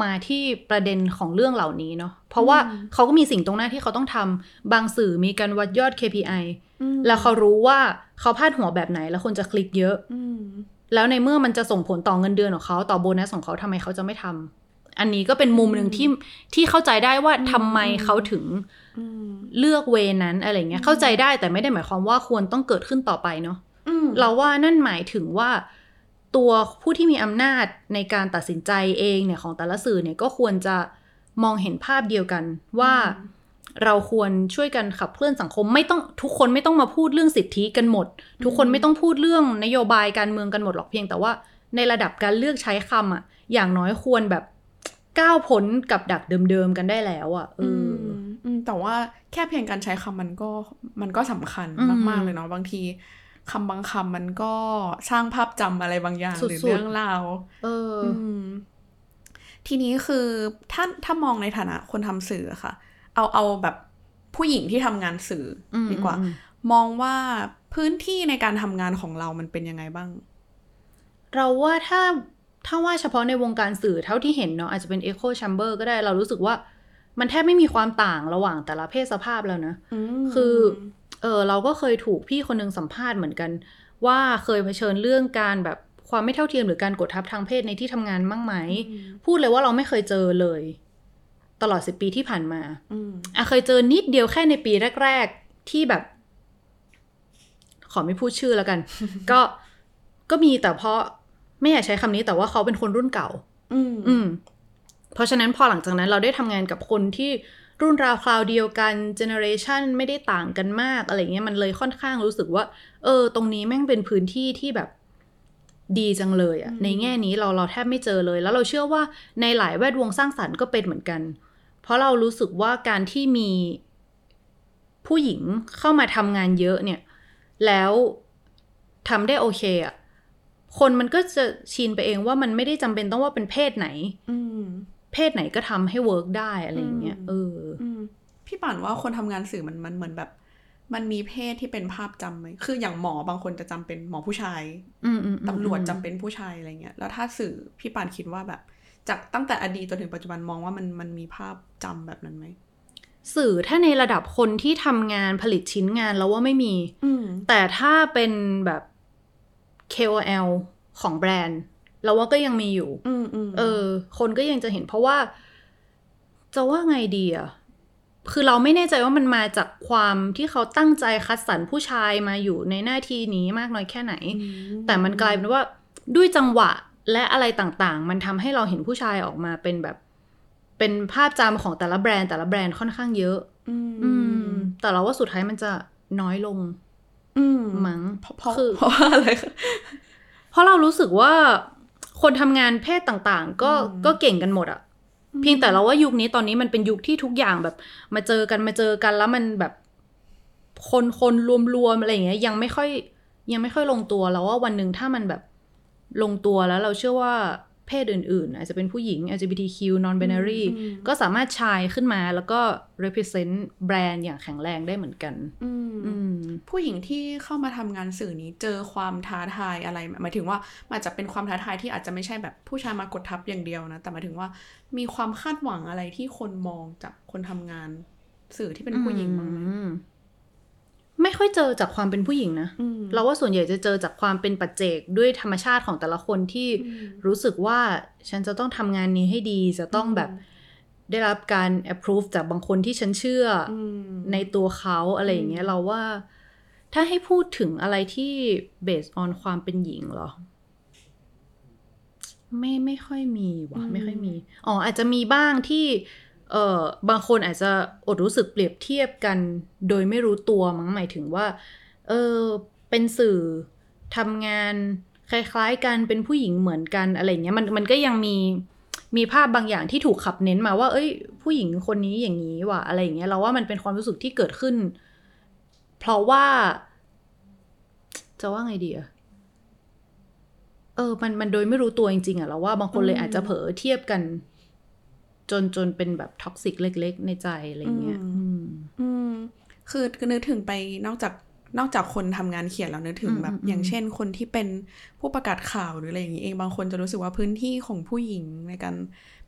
มาที่ประเด็นของเรื่องเหล่านี้เนาะเพราะว่าเขาก็มีสิ่งตรงหน้าที่เขาต้องทำบางสื่อมีการวัดยอด KPI อืมแล้วเขารู้ว่าเขาพาดหัวแบบไหนแล้วคนจะคลิกเยอะอืมแล้วในเมื่อมันจะส่งผลต่อเงินเดือนของเขาต่อโบนัสของเขาทำไมเขาจะไม่ทำอันนี้ก็เป็นมุมหนึ่งที่ที่เข้าใจได้ว่าทำไมเขาถึงอืมเลือกเวนั้นอะไรเงี้ยเข้าใจได้แต่ไม่ได้หมายความว่าควรต้องเกิดขึ้นต่อไปเนาะอืมเราว่านั่นหมายถึงว่า ตัวผู้ที่มีอำนาจในการตัดสินใจเองเนี่ยของแต่ละสื่อเนี่ยก็ควรจะมองเห็นภาพเดียวกันว่าเราควรช่วยกันขับเคลื่อนสังคมไม่ต้องทุกคนไม่ต้องมาพูดเรื่องสิทธิกันหมด ทุกคนไม่ต้องพูดเรื่องนโยบายการเมืองกันหมดหรอกเพียง แต่ว่าในระดับการเลือกใช้คำอะอย่างน้อยควรแบบก้าวพ้นกับดักเดิมๆกันได้แล้วอะเออือมอืมแต่ว่าแค่เพียงการใช้คำมันก็มันก็สำคัญอืมมากๆเลยเนาะบางที คำบางคำมันก็สร้างภาพจำอะไรบางอย่างสุดๆหรือเรื่องราวเอออืมทีนี้คือถ้าถ้ามองในฐานะคนทำสื่ออะค่ะ เอาเอาแบบผู้หญิงที่ทำงานสื่ออมดีกว่าอืมมองว่าพื้นที่ในการทำงานของเรามันเป็นยังไงบ้าง เราว่าถ้าถ้าว่าเฉพาะในวงการสื่อเท่าที่เห็นเนาะอาจจะเป็น Echo Chamber ก็ได้เรารู้สึกว่ามันแทบไม่มีความต่างระหว่างแต่ละเพศสภาพแล้วนะ คือเออเราก็เคยถูกพี่คนหนึงสัมภาษณ์เหมือนกัน ว่าเคยเผชิญเรื่องการแบบความไม่เท่าเทียมหรือการกดทับทางเพศในที่ทำงานบ้างไหม พูดเลยว่าเราไม่เคยเจอเลย ตลอดสิบปีที่ผ่านมาอืมอะเคยเจอนิดเดียวแค่ในปีแรก ๆ ที่แบบ ขอไม่พูดชื่อแล้วกัน ก็ก็มีแต่เพราะไม่อยากใช้คำนี้แต่ว่าเขาเป็นคนรุ่นเก่าอืมอืม เพราะฉะนั้นพอหลังจากนั้นเราได้ทำงานกับคนที่ รุ่นราวคราวเดียวกัน generation ไม่ได้ต่างกันมากอะไรเงี้ยมันเลยค่อนข้างรู้สึกว่า เออ ตรงนี้แม่งเป็นพื้นที่ที่แบบดีจังเลยอะในแง่นี้เราเราแทบไม่เจอเลย แล้วเราเชื่อว่าในหลายแวดวงสร้างสรรค์ก็เป็นเหมือนกัน เพราะเรารู้สึกว่าการที่มีผู้หญิงเข้ามาทำงานเยอะเนี่ย แล้วทำได้โอเคอะคนมันก็จะชินไปเองว่ามันไม่ได้จำเป็นต้องว่าเป็นเพศไหนอืม เพศไหนก็ทำให้เวิร์กได้อะไรอย่างเงี้ยอืมเอออืมพี่ป่านว่าคนทำงานสื่อมันมันเหมือนแบบ มันมีเพศที่เป็นภาพจำไหมคืออย่างหมอบางคนจะจำเป็นหมอผู้ชายอืมอืมอืมตำรวจจำเป็นผู้ชายอะไรเงี้ยแล้วถ้าสื่อพี่ป่านคิดว่าแบบ จากตั้งแต่อดีตจนถึงปัจจุบันมองว่ามันมันมีภาพจำแบบนั้นไหมสื่อถ้าในระดับคนที่ทำงานผลิตชิ้นงานแล้วว่าไม่มีอืมแต่ถ้าเป็นแบบ KOL ของแบรนด์ เราว่าก็ยังมีอยู่อืมอืมเออ คนก็ยังจะเห็นเพราะว่า จะว่าไงดีอะคือเราไม่แน่ใจว่ามันมาจากความที่เขาตั้งใจคัดสรรผู้ชายมาอยู่ในหน้าที่นี้มากน้อยแค่ไหน แต่มันกลายเป็นว่าด้วยจังหวะและอะไรต่างๆ มันทำให้เราเห็นผู้ชายออกมาเป็นแบบ เป็นภาพจำของแต่ละแบรนด์แต่ละแบรนด์ค่อนข้างเยอะอืมอืม แต่เราว่าสุดท้ายมันจะน้อยลง อืมมั้งเพราะเพราะคือเพราะว่าอะไรคะเพราะเรารู้สึกว่า คนทำงานเพศต่างๆ ก็อืมก็เก่งกันหมดอะเพียงแต่เราว่ายุคนี้ตอนนี้มันเป็นยุคที่ทุกอย่างแบบ มาเจอกันมาเจอกันแล้วมันแบบคนคนรวมๆอะไรอย่างเงี้ยยังไม่ค่อยยังไม่ค่อยลงตัวแล้วว่าวันหนึ่งถ้ามันแบบลงตัวแล้วเราเชื่อว่า เพศอื่น ๆ อาจจะเป็นผู้หญิง LGBTQ non binary อืมก็สามารถชายขึ้นมาแล้วก็ represent แบรนด์อย่างแข็งแรงได้เหมือนกันอืมอืมผู้หญิงที่เข้ามาทำงานสื่อนี้เจอความท้าทายอะไรไหมหมายถึงว่ามันอาจจะเป็นความท้าทายที่อาจจะไม่ใช่แบบผู้ชายมากดทับอย่างเดียวนะ แต่หมายถึงว่ามีความคาดหวังอะไรที่คนมองจากคนทำงานสื่อที่เป็นผู้หญิงบ้างไหมอืม ไม่ค่อยเจอจากความเป็นผู้หญิงนะอืมเราว่าส่วนใหญ่จะเจอจากความเป็นปัจเจกด้วยธรรมชาติของแต่ละคนที่อืมรู้สึกว่าฉันจะต้องทำงานนี้ให้ดีจะต้องแบบได้รับการ approve จากบางคนที่ฉันเชื่อออืมในตัวเขาอะไรอย่างเงี้ยเราว่าถ้าให้พูดถึงอะไรที่ based on ความเป็นหญิงเหรอ ไม่ไม่ค่อยมีว่ะอืมไม่ค่อยมี อ๋ออาจจะมีบ้างที่ เอ่อบางคนอาจจะอดรู้สึกเปรียบเทียบกันโดยไม่รู้ตัวมั้งหมายถึงว่า เออเป็นสื่อทำงานคล้าย ๆ กันเป็นผู้หญิงเหมือนกันอะไรเงี้ยมันมันก็ยังมีมีภาพบางอย่างที่ถูกขับเน้นมาว่า เอ้ย ผู้หญิงคนนี้อย่างนี้ว่ะอะไรอย่างเงี้ยเราว่ามันเป็นความรู้สึกที่เกิดขึ้น เพราะว่า จะว่าไงดีอะเออ มันมันโดยไม่รู้ตัวจริงๆอะเราว่าบางคนเลยอาจจะเผลอเทียบกัน จนจนเป็นแบบท็อกซิกเล็ก ๆ ในใจอะไรเงี้ยอืมอืมอืมคือคือนึกถึงไปนอกจากนอกจากคนทำงานเขียนแล้วนึกถึงอืมแบบอืมอย่างเช่นคนที่เป็นผู้ประกาศข่าวหรืออะไรอย่างนี้เองบางคนจะรู้สึกว่าพื้นที่ของผู้หญิงในการ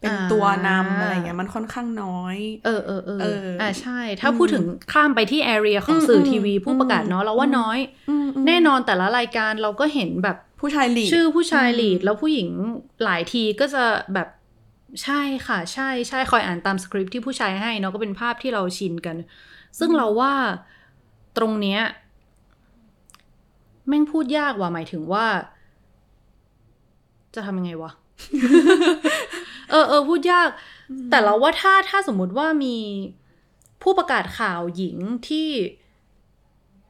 เป็นตัวนำอะไรเงี้ยมันค่อนข้างน้อย เออเออเออเอออ่อ่าใช่ ถ้าพูดถึงข้ามไปที่แอเรียของสื่ออมทีวีผู้ประกาศเนาะเราว่าน้อยอืมอืมแน่นอนแต่ละรายการเราก็เห็นแบบผู้ชายหลีดชื่อผู้ชายอืมลีดแล้วผู้หญิงหลายทีก็จะแบบ ใช่ค่ะใช่ใช่คอยอ่านตามสคริปต์ที่ผู้ชายให้เนาะก็เป็นภาพที่เราชินกัน ซึ่งเราว่าตรงเนี้ยแม่งพูดยากว่ะหมายถึงว่า จะทำยังไงวะ เออเออพูดยาก แต่เราว่าถ้าถ้าสมมุติว่ามีผู้ประกาศข่าวหญิงที่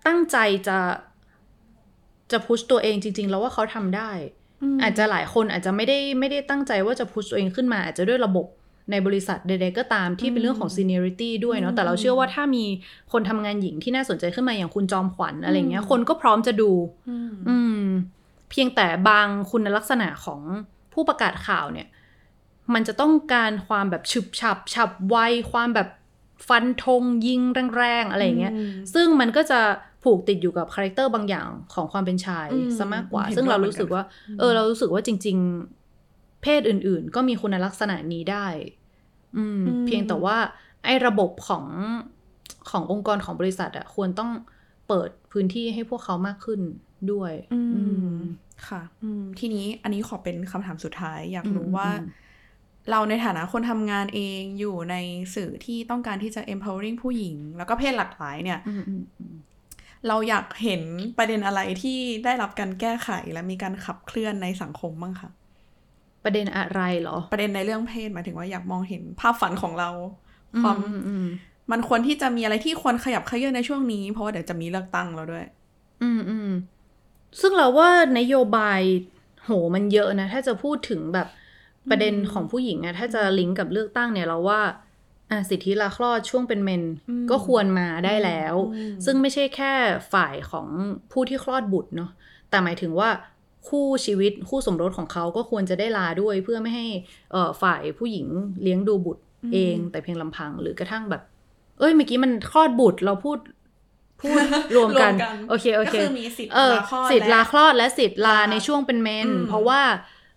ตั้งใจจะจะพุชตัวเองจริง ๆ แล้วว่าเขาทำได้ม อาจจะหลายคนอาจจะไม่ได้ไม่ได้ตั้งใจว่าจะพุชตัวเองขึ้นมา อาจจะด้วยระบบในบริษัทใดๆก็ตามที่เป็นเรื่องของ seniority ด้วยเนาะแต่เราเชื่อว่าถ้ามีคนทำงานหญิงที่น่าสนใจขึ้นมาอย่างคุณจอมขวัญอะไรเงี้ย คนก็พร้อมจะดู อืมอืมเพียงแต่บางคุณลักษณะของผู้ประกาศข่าวเนี่ย มันจะต้องการความแบบฉึบฉับ ฉับไวความแบบฟันธงยิงแรงๆอะไรอย่างเงี้ยมซึ่งมันก็จะ ผูกติดอยู่กับ character บางอย่างของความเป็นชายอืมซะมากกว่าเห็นซึ่งเราด้วยรู้สึกว่าเหมือนกันเออ เรารู้สึกว่าจริง ๆ เพศอื่น ๆ ก็มีคุณลักษณะนี้ได้อืมอืม เพียงแต่ว่า ไอ้ระบบของขององค์กรของบริษัทอะควรต้องเปิดพื้นที่ให้พวกเขามากขึ้นด้วย อือืมมค่ะ อืม ทีนี้อันนี้ขอเป็นคำถามสุดท้าย อยากรู้อืมว่าอืมเราในฐานะคนทำงานเองอยู่ในสื่อที่ต้องการที่จะ empowering ผู้หญิง แล้วก็เพศหลากหลายเนี่ยอืมอืมอืม เราอยากเห็นประเด็นอะไรที่ได้รับการแก้ไขและมีการขับเคลื่อนในสังคมบ้างคะประเด็นอะไรเหรอ ประเด็นในเรื่องเพศหมายถึงว่าอยากมองเห็นภาพฝันของเราความอืมอืมมันควรที่จะมีอะไรที่ควรขยับเขยื้อนในช่วงนี้ เพราะว่าเดี๋ยวจะมีเลือกตั้งแล้วด้วย อืมอืมซึ่งเราว่านโยบายโหมันเยอะนะ ถ้าจะพูดถึงแบบประเด็นของผู้หญิงอะถ้าจะลิงก์กับเลือกตั้งเนี่ยเราว่า อะสิทธิลาคลอดช่วงเป็นเมนอืมก็ควรมาได้แล้วอืมซึ่งไม่ใช่แค่ฝ่ายของผู้ที่คลอดบุตรเนาะแต่หมายถึงว่าคู่ชีวิตคู่สมรสของเขาก็ควรจะได้ลาด้วยเพื่อไม่ให้เอ่อฝ่ายผู้หญิงเลี้ยงดูบุตรเอง แต่เพียงลำพังหรือกระทั่งแบบ เอ้ยเมื่อกี้มันคลอดบุตรเราพูดพูดรวมกันรวมกันโอเคโอเคก็คือมีสิทธิ์เออลาคลอดสิทธิ์ลาและคลอดและสิทธิ์ลาลาในช่วงเป็นเมนอืมเพราะว่า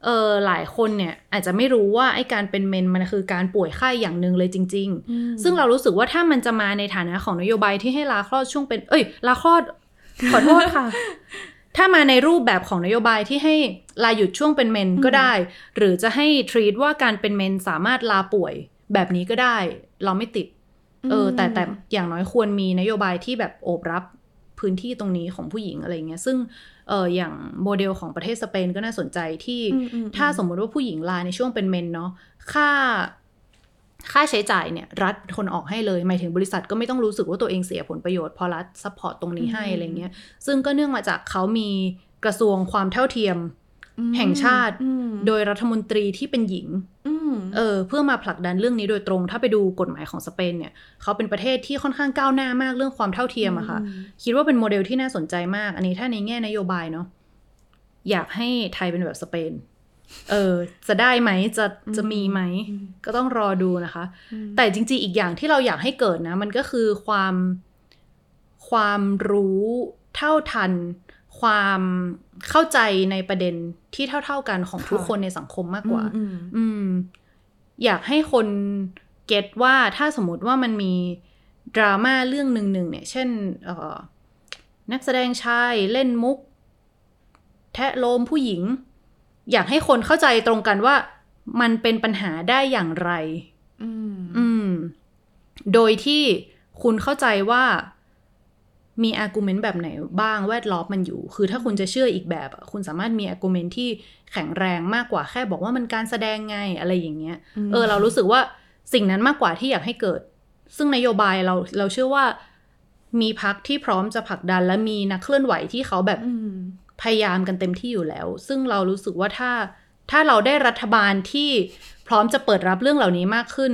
เออหลายคนเนี่ยอาจจะไม่รู้ว่าไอ้การเป็นเมนมันคือการป่วยไข้อย่างหนึ่งเลยจริงอืมๆซึ่งเรารู้สึกว่าถ้ามันจะมาในฐานะของนโยบายที่ให้ลาคลอดช่วงเป็น เอ้ยลาคลอดขอโทษค่ะ ถ้ามาในรูปแบบของนโยบายที่ให้ลาหยุดช่วงเป็นเมนก็ได้ หรือจะให้ทรีตว่าการเป็นเมนสามารถลาป่วยแบบนี้ก็ได้ เราไม่ติด เออ แต่แต่อย่างน้อยควรมีนโยบายที่แบบโอบรับพื้นที่ตรงนี้ของผู้หญิงอะไรเงี้ย ซึ่ง เอออย่างโมเดลของประเทศสเปนก็น่าสนใจที่อืมอืมถ้าสมมุติว่าผู้หญิงลาในช่วงเป็นเมนส์เนาะค่าค่าใช้จ่ายเนี่ย รัฐเป็นคนออกให้เลย หมายถึงบริษัทก็ไม่ต้องรู้สึกว่าตัวเองเสียผลประโยชน์เพราะรัฐ support ตรงนี้ให้อืมอะไรเงี้ยซึ่งก็เนื่องมาจากเขามีกระทรวงความเท่าเทียมอืม แห่งชาติอืมโดยรัฐมนตรีที่เป็นหญิงอืมเออเพื่อมาผลักดันเรื่องนี้โดยตรง ถ้าไปดูกฎหมายของสเปนเนี่ยเขาเป็นประเทศที่ค่อนข้างก้าวหน้ามากเรื่องความเท่าเทียมอะค่ะอืมคิดว่าเป็นโมเดลที่น่าสนใจมาก อันนี้ถ้าในแง่นโยบายเนาะอยากให้ไทยเป็นแบบสเปน เออ จะได้ไหมจะจะมีไหม ก็ต้องรอดูนะคะ แต่จริง ๆ อีกอย่างที่เราอยากให้เกิดนะ มันก็คือความความรู้เท่าทัน ความเข้าใจในประเด็นที่เท่า ๆกันของทุกค่ะคนในสังคมมากกว่าอืมอืมอยากให้คนเก็ตว่าถ้าสมมติว่ามันมีดราม่าเรื่องหนึ่งหนึ่งเนี่ย เช่นเอ่อนักแสดงชายเล่นมุก แทะโลมผู้หญิง อยากให้คนเข้าใจตรงกันว่ามันเป็นปัญหาได้อย่างไร อืมอืมโดยที่คุณเข้าใจว่า มี argument แบบไหนบ้างแวดล้อมมันอยู่ คือถ้าคุณจะเชื่ออีกแบบอะคุณสามารถมี argument ที่แข็งแรงมากกว่าแค่บอกว่ามันการแสดงไงอะไรอย่างเงี้ย เออ เรารู้สึกว่าสิ่งนั้นมากกว่าที่อยากให้เกิด ซึ่งนโยบายเราเราเชื่อว่ามีพักที่พร้อมจะผลักดันและมีนักเคลื่อนไหวที่เขาแบบอืมพยายามกันเต็มที่อยู่แล้ว ซึ่งเรารู้สึกว่าถ้าถ้าเราได้รัฐบาลที่พร้อมจะเปิดรับเรื่องเหล่านี้มากขึ้น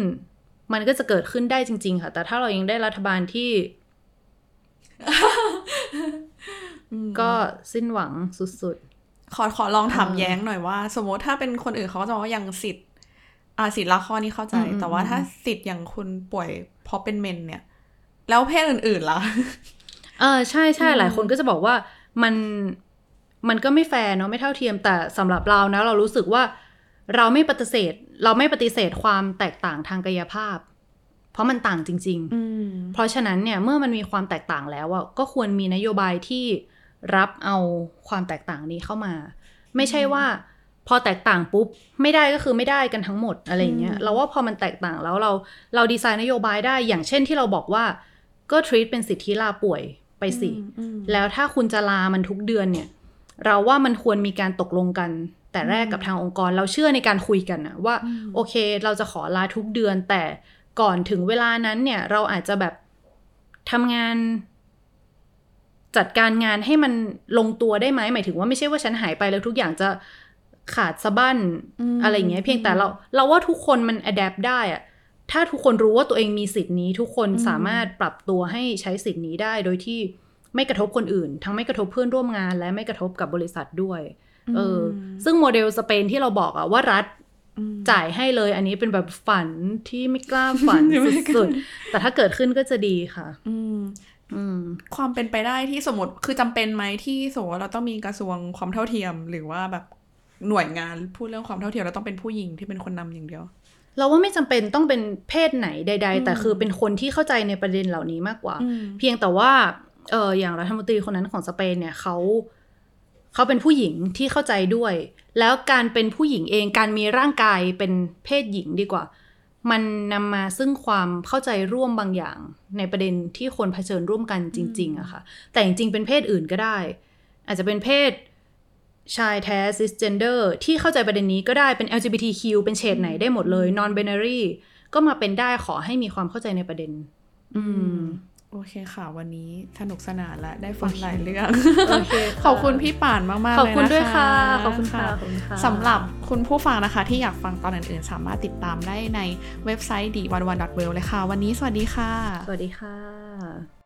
มันก็จะเกิดขึ้นได้จริง ๆ ค่ะ แต่ถ้าเรายังได้รัฐบาลที่ ก็สิ้นหวังสุดขอขอลองถามเออแย้งหน่อยว่า สมมติถ้าเป็นคนอื่นเขาก็จะบอกว่ายังสิทธิ์อ่าสิทธิ์ละข้อนี้เข้าใจอืมอืมแต่ว่าถ้าสิทธิ์อย่างคุณป่วยเพราะเป็นเมนเนี่ย แล้วเพศอื่นๆล่ะๆเออใช่ใช่หลายคนก็จะบอกว่ามันมันก็ไม่แฟร์เนาะไม่เท่าเทียมแต่สำหรับเรานะ เรารู้สึกว่าเราไม่ปฏิเสธ เราไม่ปฏิเสธความแตกต่างทางกายภาพ เพราะมันต่างจริงๆอืมเพราะฉะนั้นเนี่ยเมื่อมันมีความแตกต่างแล้วอะก็ควรมีนโยบายที่รับเอาความแตกต่างนี้เข้ามา ไม่ใช่ว่า พอแตกต่างปุ๊บ ไม่ได้ก็คือไม่ได้กันทั้งหมดอะไรอย่างเงี้ยอืมเราว่าพอมันแตกต่างแล้วเราเราดีไซน์นโยบายได้อย่างเช่นที่เราบอกว่าก็ treat เป็นสิทธิลาป่วยไปสิอืมแล้วถ้าคุณจะลามันทุกเดือนเนี่ย เราว่ามันควรมีการตกลงกันแต่แรกกับทางองค์กร เราเชื่อในการคุยกันนะว่าอืมโอเค เราจะขอลาทุกเดือนแต่ ก่อนถึงเวลานั้นเนี่ยเราอาจจะแบบทำงานจัดการงานให้มันลงตัวได้ไหมหมายถึงว่าไม่ใช่ว่าฉันหายไปแล้วทุกอย่างจะขาดสะบั้นมอะไรอย่างเงี้ยเพียงแต่เรา เราว่าทุกคนมัน adapt ได้อะถ้าทุกคนรู้ว่าตัวเองมีสิทธิ์นี้ ทุกคนอืมสามารถปรับตัวให้ใช้สิทธิ์นี้ได้โดยที่ไม่กระทบคนอื่น ทั้งไม่กระทบเพื่อนร่วมงาน และไม่กระทบกับบริษัทด้วยเอออมซึ่งโมเดลสเปนที่เราบอกอะว่ารัฐอืม จ่ายให้เลยอันนี้เป็นแบบฝันที่ไม่กล้าฝันไม่กล้าสุดๆแต่ถ้าเกิดขึ้นก็จะดีค่ะ อืมอืมความเป็นไปได้ที่สมมติคือจำเป็นไหมที่สมมติว่าเราต้องมีกระทรวงความเท่าเทียม หรือว่าแบบหน่วยงานพูดเรื่องความเท่าเทียมเราต้องเป็นผู้หญิงที่เป็นคนนำอย่างเดียว เราว่าไม่จำเป็นต้องเป็นเพศไหนใดอืมๆแต่คือเป็นคนที่เข้าใจในประเด็นเหล่านี้มากกว่าอืมเพียงแต่ว่าเอออย่างรัฐมนตรีคนนั้นของสเปนเนี่ยเขา เขาเป็นผู้หญิงที่เข้าใจด้วย แล้วการเป็นผู้หญิงเองการมีร่างกายเป็นเพศหญิงดีกว่า มันนำมาซึ่งความเข้าใจร่วมบางอย่าง ในประเด็นที่คนเผชิญร่วมกันจริงๆอะค่ะ แต่จริงๆเป็นเพศอื่นก็ได้ อาจจะเป็นเพศชายแท้ cisgender ที่เข้าใจประเด็นนี้ก็ได้เป็น LGBTQ เป็นเฉดไหนได้หมดเลย non binary ก็มาเป็นได้ขอให้มีความเข้าใจในประเด็น อืม โอเคค่ะ วันนี้สนุกสนานและได้ฟังหลายเรื่องโอเคค่ะขอบคุณพี่ป่านมากๆขอบเลยนะคะคุณด้วยค่ะขอบคุณค่ะขอบคุณค่ะสำหรับคุณผู้ฟังนะคะ ที่อยากฟังตอนอื่นๆ สามารถติดตามได้ในเว็บไซต์ดีวันวันดอทเวเลยค่ะ วันนี้สวัสดีค่ะ สวัสดีค่ะ